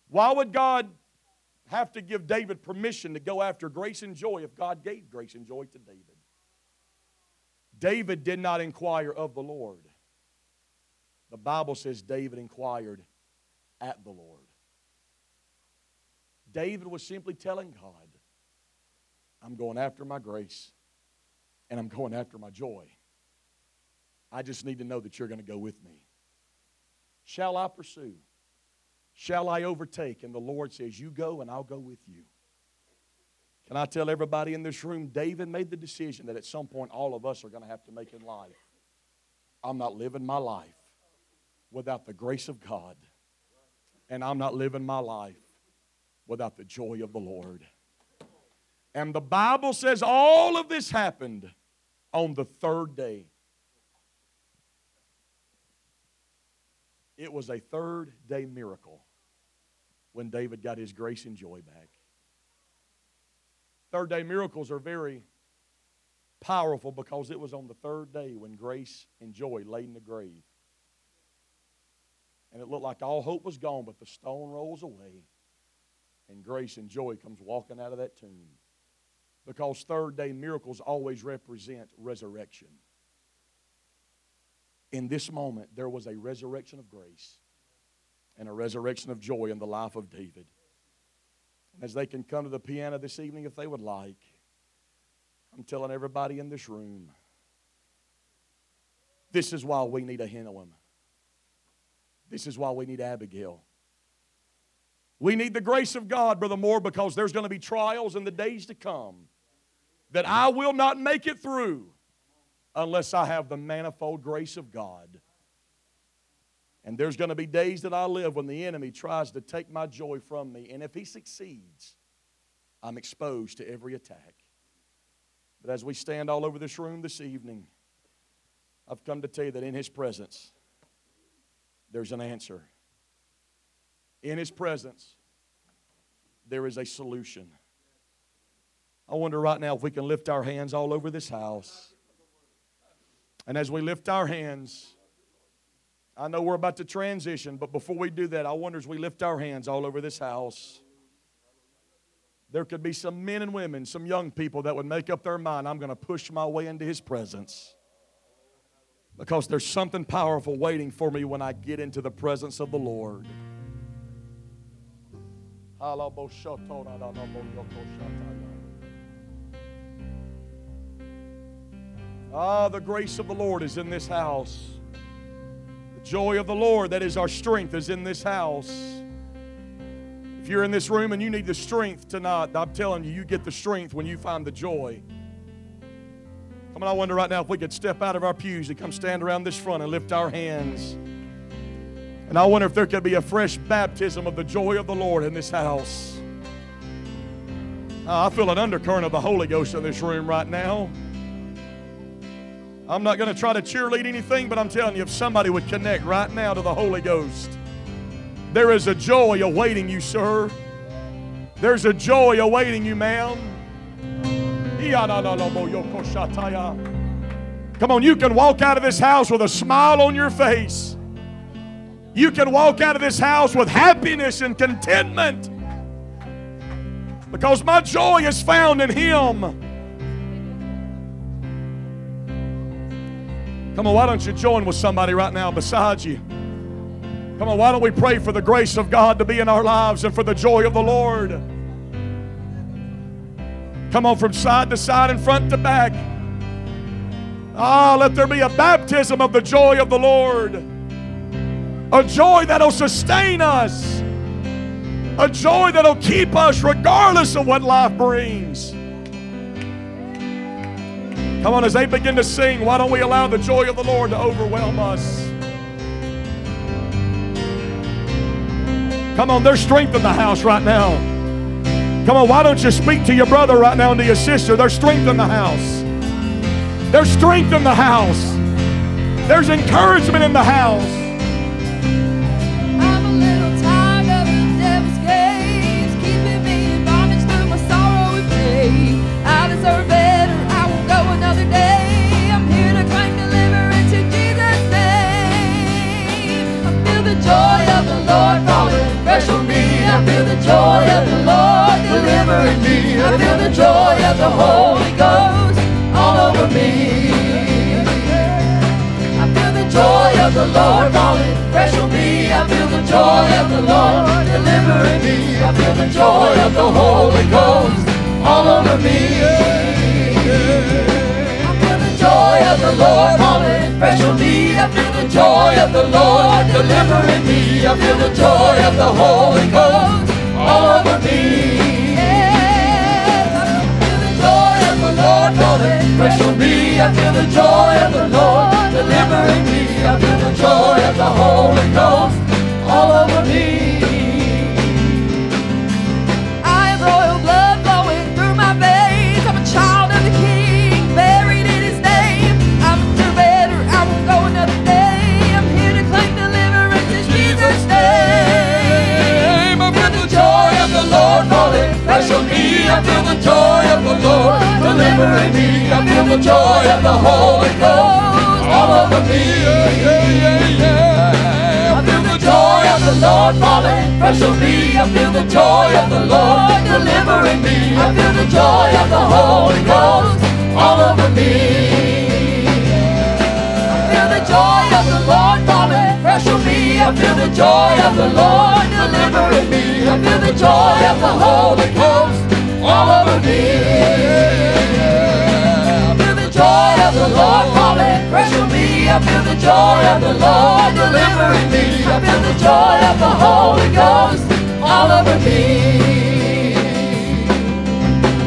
Why would God have to give David permission to go after grace and joy if God gave grace and joy to David. David did not inquire of the Lord. The Bible says David inquired at the Lord. David was simply telling God, I'm going after my grace and I'm going after my joy. I just need to know that you're going to go with me. Shall I pursue? Shall I overtake? And the Lord says, You go and I'll go with you. Can I tell everybody in this room, David made the decision that at some point all of us are going to have to make in life. I'm not living my life without the grace of God, and I'm not living my life without the joy of the Lord. And the Bible says all of this happened on the third day. It was a third day miracle when David got his grace and joy back. Third day miracles are very powerful because it was on the third day when grace and joy laid in the grave. And it looked like all hope was gone, but the stone rolls away and grace and joy comes walking out of that tomb. Because third day miracles always represent resurrection in this moment, there was a resurrection of grace and a resurrection of joy in the life of David. And as they can come to the piano this evening if they would like, I'm telling everybody in this room this is why we need a Ahinoam. This is why we need Abigail. We need the grace of God, Brother Moore, because there's going to be trials in the days to come that I will not make it through unless I have the manifold grace of God. And there's going to be days that I live when the enemy tries to take my joy from me. And if he succeeds, I'm exposed to every attack. But as we stand all over this room this evening, I've come to tell you that in his presence, there's an answer. In his presence, there is a solution. I wonder right now if we can lift our hands all over this house. And as we lift our hands, I know we're about to transition, but before we do that, I wonder as we lift our hands all over this house, there could be some men and women, some young people that would make up their mind I'm going to push my way into His presence. Because there's something powerful waiting for me when I get into the presence of the Lord. Ah, the grace of the Lord is in this house. Joy of the Lord, that is our strength, is in this house. If you're in this room and you need the strength tonight, I'm telling you, you get the strength when you find the joy. Come on, I wonder right now if we could step out of our pews and come stand around this front and lift our hands. And I wonder if there could be a fresh baptism of the joy of the Lord in this house. Ah, I feel an undercurrent of the Holy Ghost in this room right now. I'm not going to try to cheerlead anything, but I'm telling you, if somebody would connect right now to the Holy Ghost, there is a joy awaiting you, sir. There's a joy awaiting you, ma'am. Come on, you can walk out of this house with a smile on your face. You can walk out of this house with happiness and contentment because my joy is found in Him. Come on, why don't you join with somebody right now beside you? Come on, why don't we pray for the grace of God to be in our lives and for the joy of the Lord? Come on, from side to side and front to back. Ah, let there be a baptism of the joy of the Lord. A joy that'll sustain us. A joy that'll keep us regardless of what life brings. Come on, as they begin to sing, why don't we allow the joy of the Lord to overwhelm us? Come on, there's strength in the house right now. Come on, why don't you speak to your brother right now and to your sister? There's strength in the house. There's strength in the house. There's encouragement in the house. Joy of the Lord delivering me. I feel the joy of the Holy Ghost all over me. I feel the joy of the Lord falling fresh on me. I feel the joy of the Lord delivering me. I feel the joy of the Holy Ghost all over me. I feel the joy of the Lord on me. I feel the joy of the Lord delivering me. I feel the joy of the Holy Ghost all over me. Yes, I feel the joy of the Lord fresh on me. I feel the joy of the Lord delivering me. I feel the joy of the Holy Ghost all over me. I feel the joy of the Lord delivering me. I feel the joy of the Holy Ghost all over me. I feel the joy of the Lord falling fresh on me. I feel the joy of the Lord delivering me. I feel the joy of the Holy Ghost all over me. I feel the joy of the Lord falling fresh on me. I feel the joy of the Lord delivering me. I feel the joy of the Holy Ghost all over me. I feel the joy of the Lord falling fresh me. I feel the joy of the Lord delivering me. I feel the joy of the Holy Ghost all over me.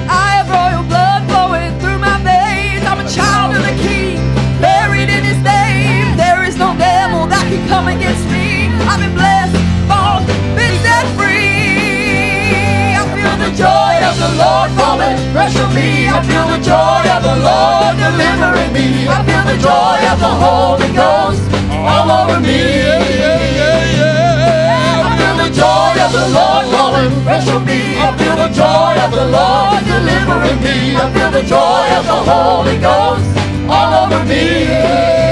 I have royal blood flowing through my veins. I'm a child of the King, buried in His name. There is no devil that can come against me. Joy of the Lord falling fresh on me. I feel the joy of the Lord delivering me. I feel the joy of the Holy Ghost all over me. I feel the joy of the Lord falling fresh on me. I feel the joy of the Lord delivering me. I feel the joy of the Holy Ghost all over me. Joy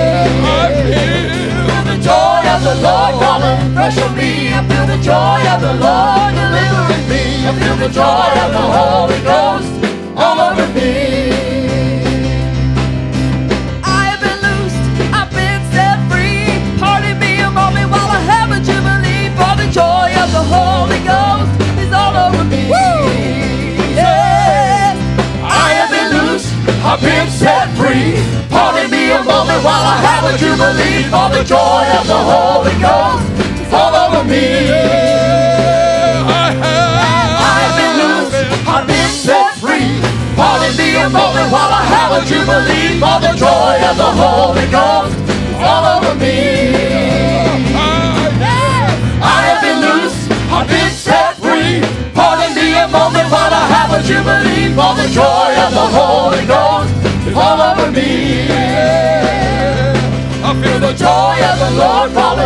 of the Lord falling fresh on me. I feel the joy of the Lord delivering me. I feel the joy of the Holy Ghost all over me. I have been loosed, I've been set free. Pardon me while I have. For the joy of the Holy Ghost is all over me. Yes, I've been set free. Pardon me a moment while I have a jubilee. For the joy of the Holy Ghost is all over me. I have been loosed, I've been set free. Pardon me a moment while I have a jubilee. For the joy of the Holy Ghost all over me. I have been loose, I've been set free. Pardon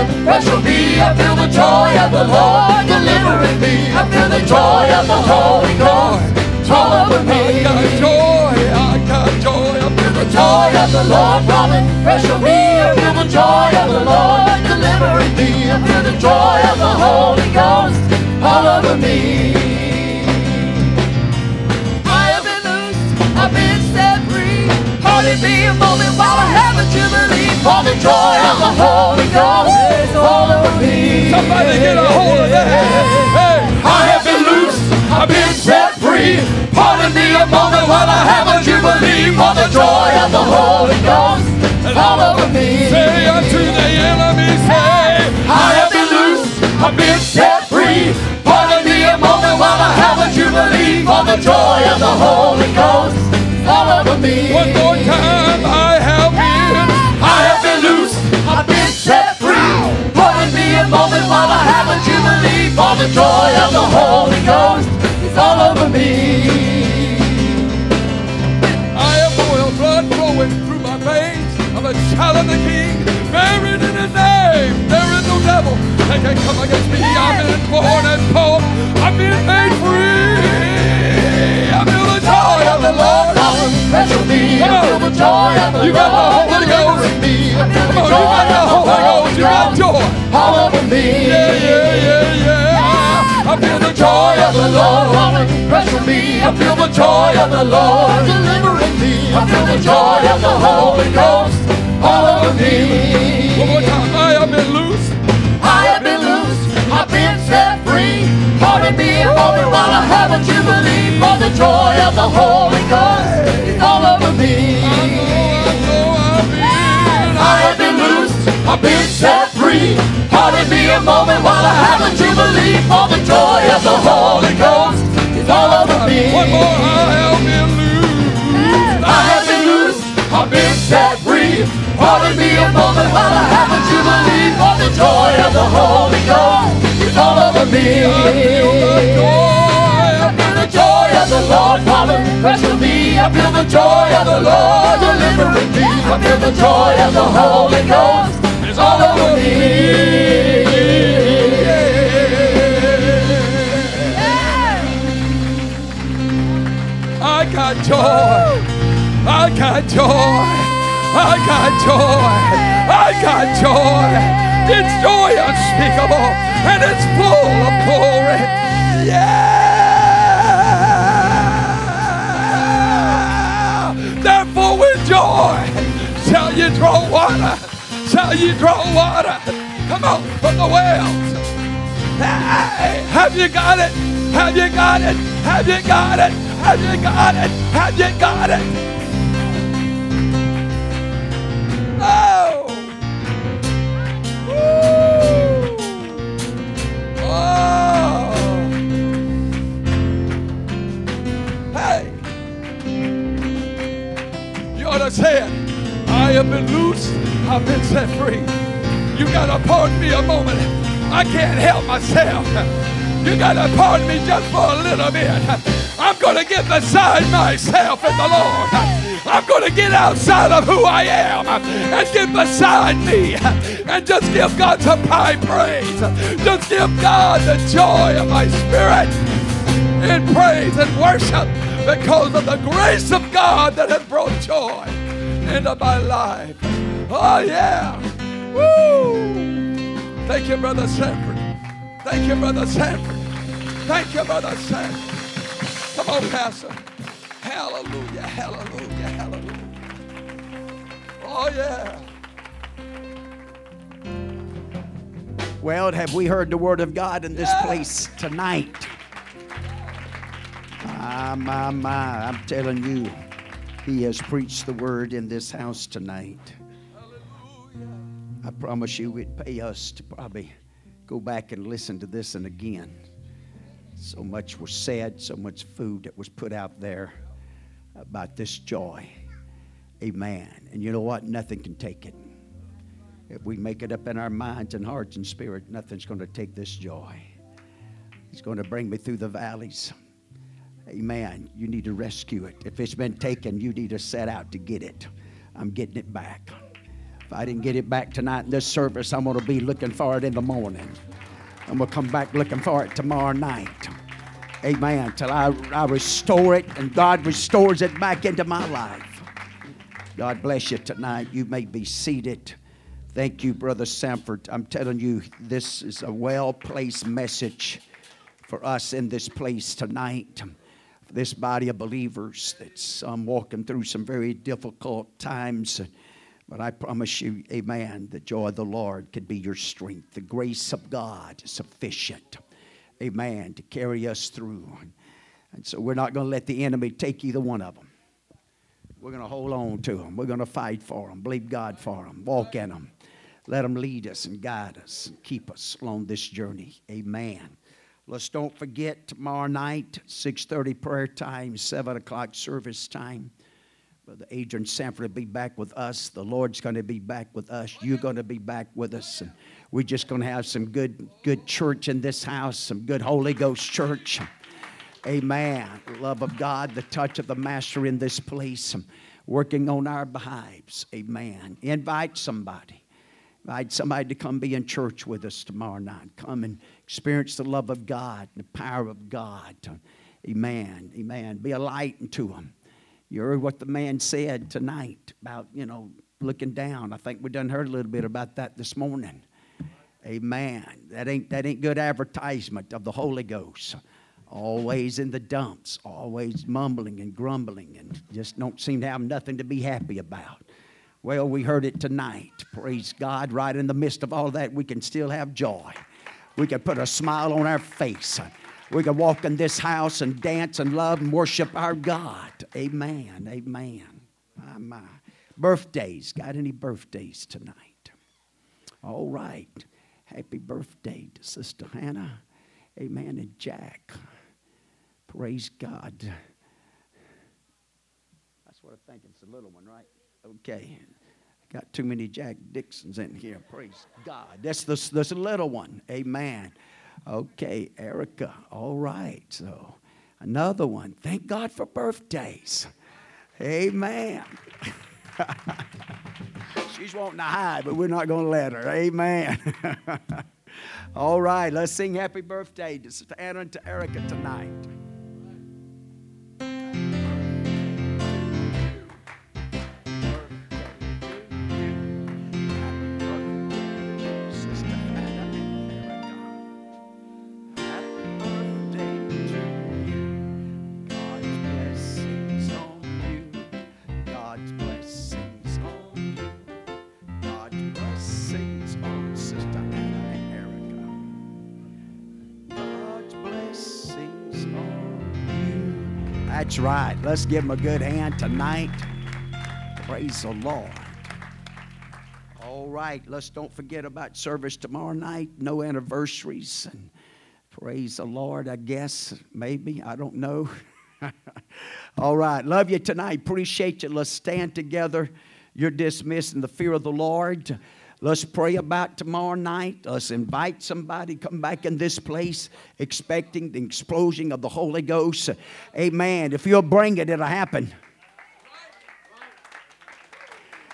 Lord fresh on me. I feel the joy of the Lord delivering me. I feel the joy of the Holy Ghost all over me. I got joy. I feel the joy of the Lord falling fresh on me. I feel the joy of the Lord delivering me. I feel the joy of the Holy Ghost all over me. I have been loose, I've been. Pardon me a moment while I have a jubilee. For the joy of the Holy Ghost is all over me. Somebody get a hold of that. Hey, I have been loose, I've been set free. Pardon me a moment while I have a jubilee. For the joy of the Holy Ghost is all over me. say unto the enemy, say, I have been loose, I've been set free. Pardon me a moment while I have a jubilee. For the joy of the Holy Ghost over me. one more time, I have been. I have been loose, I've been set free. Pardon me a moment while I have a jubilee. For the joy of the Holy Ghost is all over me. I have royal blood flowing through my veins. I'm a child of the King, buried in His name. There is no devil that can come against me. I've been born and born. I've been made free. I feel the joy of the Lord. On me, I feel the joy of the You got the Lord Holy Ghost. delivering me. I feel Come the on, you joy got the Holy Ghost. You got joy. all over me. Yeah, yeah, yeah, yeah. I feel the joy of the Lord. fresh on me. I feel the joy of the Lord delivering me. I feel the joy of the Holy Ghost all over One me. more time. Set free. Pardon me a moment while I have a jubilee. For the joy of the Holy Ghost is all over me. I I've been. I have been loose, I've been set free. Pardon me a moment while I have a jubilee. For the joy of the Holy Ghost is all over me. One more. I have been loose. I have been loose, I've been set free. Pardon me me. I feel the joy of the Lord falling fresh on me. I feel the joy of the Lord delivering me. I feel the joy of the Holy Ghost is all over me. I got joy. I got joy. I got joy. I got joy. It's joy unspeakable and it's full of glory. Yeah. Therefore, with joy shall you draw water. Shall you draw water? Come on, from the wells. Hey, have you got it? Have you got it? Have you got it? Have you got it? Have you got it? Have been loose. I've been set free. You gotta pardon me a moment. I can't help myself. You gotta pardon me just for a little bit. I'm gonna get beside myself in the Lord. I'm gonna get outside of who I am and get beside me and just give God some high praise. Just give God the joy of my spirit in praise and worship because of the grace of God that has brought joy into my life. Oh, yeah. Woo! Thank you, Brother Sanford. Thank you, Brother Sanford. Thank you, Brother Sanford. Come on, Pastor. Hallelujah, hallelujah, hallelujah. Oh, yeah. Well, have we heard the word of God in this Yeah. place tonight? My, my, my, I'm telling you, he has preached the word in this house tonight. I promise you, it'd pay us to probably go back and listen to this and again. So much was said, so much food that was put out there about this joy. Amen. And you know what? Nothing can take it. If we make it up in our minds and hearts and spirit, nothing's going to take this joy. He's going to bring me through the valleys. Amen. You need to rescue it. If it's been taken, you need to set out to get it. I'm getting it back. If I didn't get it back tonight in this service, I'm going to be looking for it in the morning. I'm going to come back looking for it tomorrow night. Amen. Till I, I restore it and God restores it back into my life. God bless you tonight. You may be seated. Thank you, Brother Sanford. I'm telling you, this is a well placed message for us in this place tonight. This body of believers that's um, walking through some very difficult times. But I promise you, amen, the joy of the Lord could be your strength. The grace of God is sufficient, amen, to carry us through. And so we're not going to let the enemy take either one of them. We're going to hold on to them. We're going to fight for them, believe God for them, walk in them. Let them lead us and guide us and keep us along this journey. Amen. Let's don't forget tomorrow night, 6.30 prayer time, 7 o'clock service time. Brother Adrianne Sanford will be back with us. The Lord's going to be back with us. You're going to be back with us. And we're just going to have some good, good church in this house, some good Holy Ghost church. Amen. Love of God, the touch of the Master in this place, working on our behalves. Amen. Invite somebody. Invite somebody to come be in church with us tomorrow night. Come and experience the love of God, the power of God. Amen. Amen. Be a light unto them. You heard what the man said tonight about, you know, looking down. I think we done heard a little bit about that this morning. Amen. That ain't that ain't good advertisement of the Holy Ghost always in the dumps, always mumbling and grumbling, and just don't seem to have nothing to be happy about. Well, we heard it tonight. Praise God. Right in the midst of all that, we can still have joy. We could put a smile on our face. We could walk in this house and dance and love and worship our God. Amen. Amen. My, my. Birthdays. Got any birthdays tonight? All right. Happy birthday to Sister Hannah. Amen. And Jack. Praise God. That's what I think. It's a little one, right? Okay. Got too many Jack Dixons in here. Praise God. That's the, that's a little one. Amen. Okay, Erica. All right. So another one. Thank God for birthdays. Amen. She's wanting to hide, but we're not going to let her. Amen. All right, let's sing happy birthday to Anna and to Erica tonight. That's right. Let's give them a good hand tonight. Praise the Lord. All right, let's don't forget about service tomorrow night. No anniversaries. And praise the Lord, I guess. Maybe. I don't know. All right. Love you tonight. Appreciate you. Let's stand together. You're dismissed in the fear of the Lord. Let's pray about tomorrow night. Let's invite somebody come back in this place expecting the explosion of the Holy Ghost. Amen. If you'll bring it, it'll happen.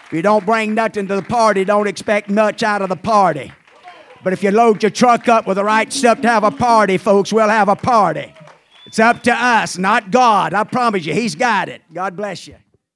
If you don't bring nothing to the party, don't expect much out of the party. But if you load your truck up with the right stuff to have a party, folks, we'll have a party. It's up to us, not God. I promise you, He's got it. God bless you.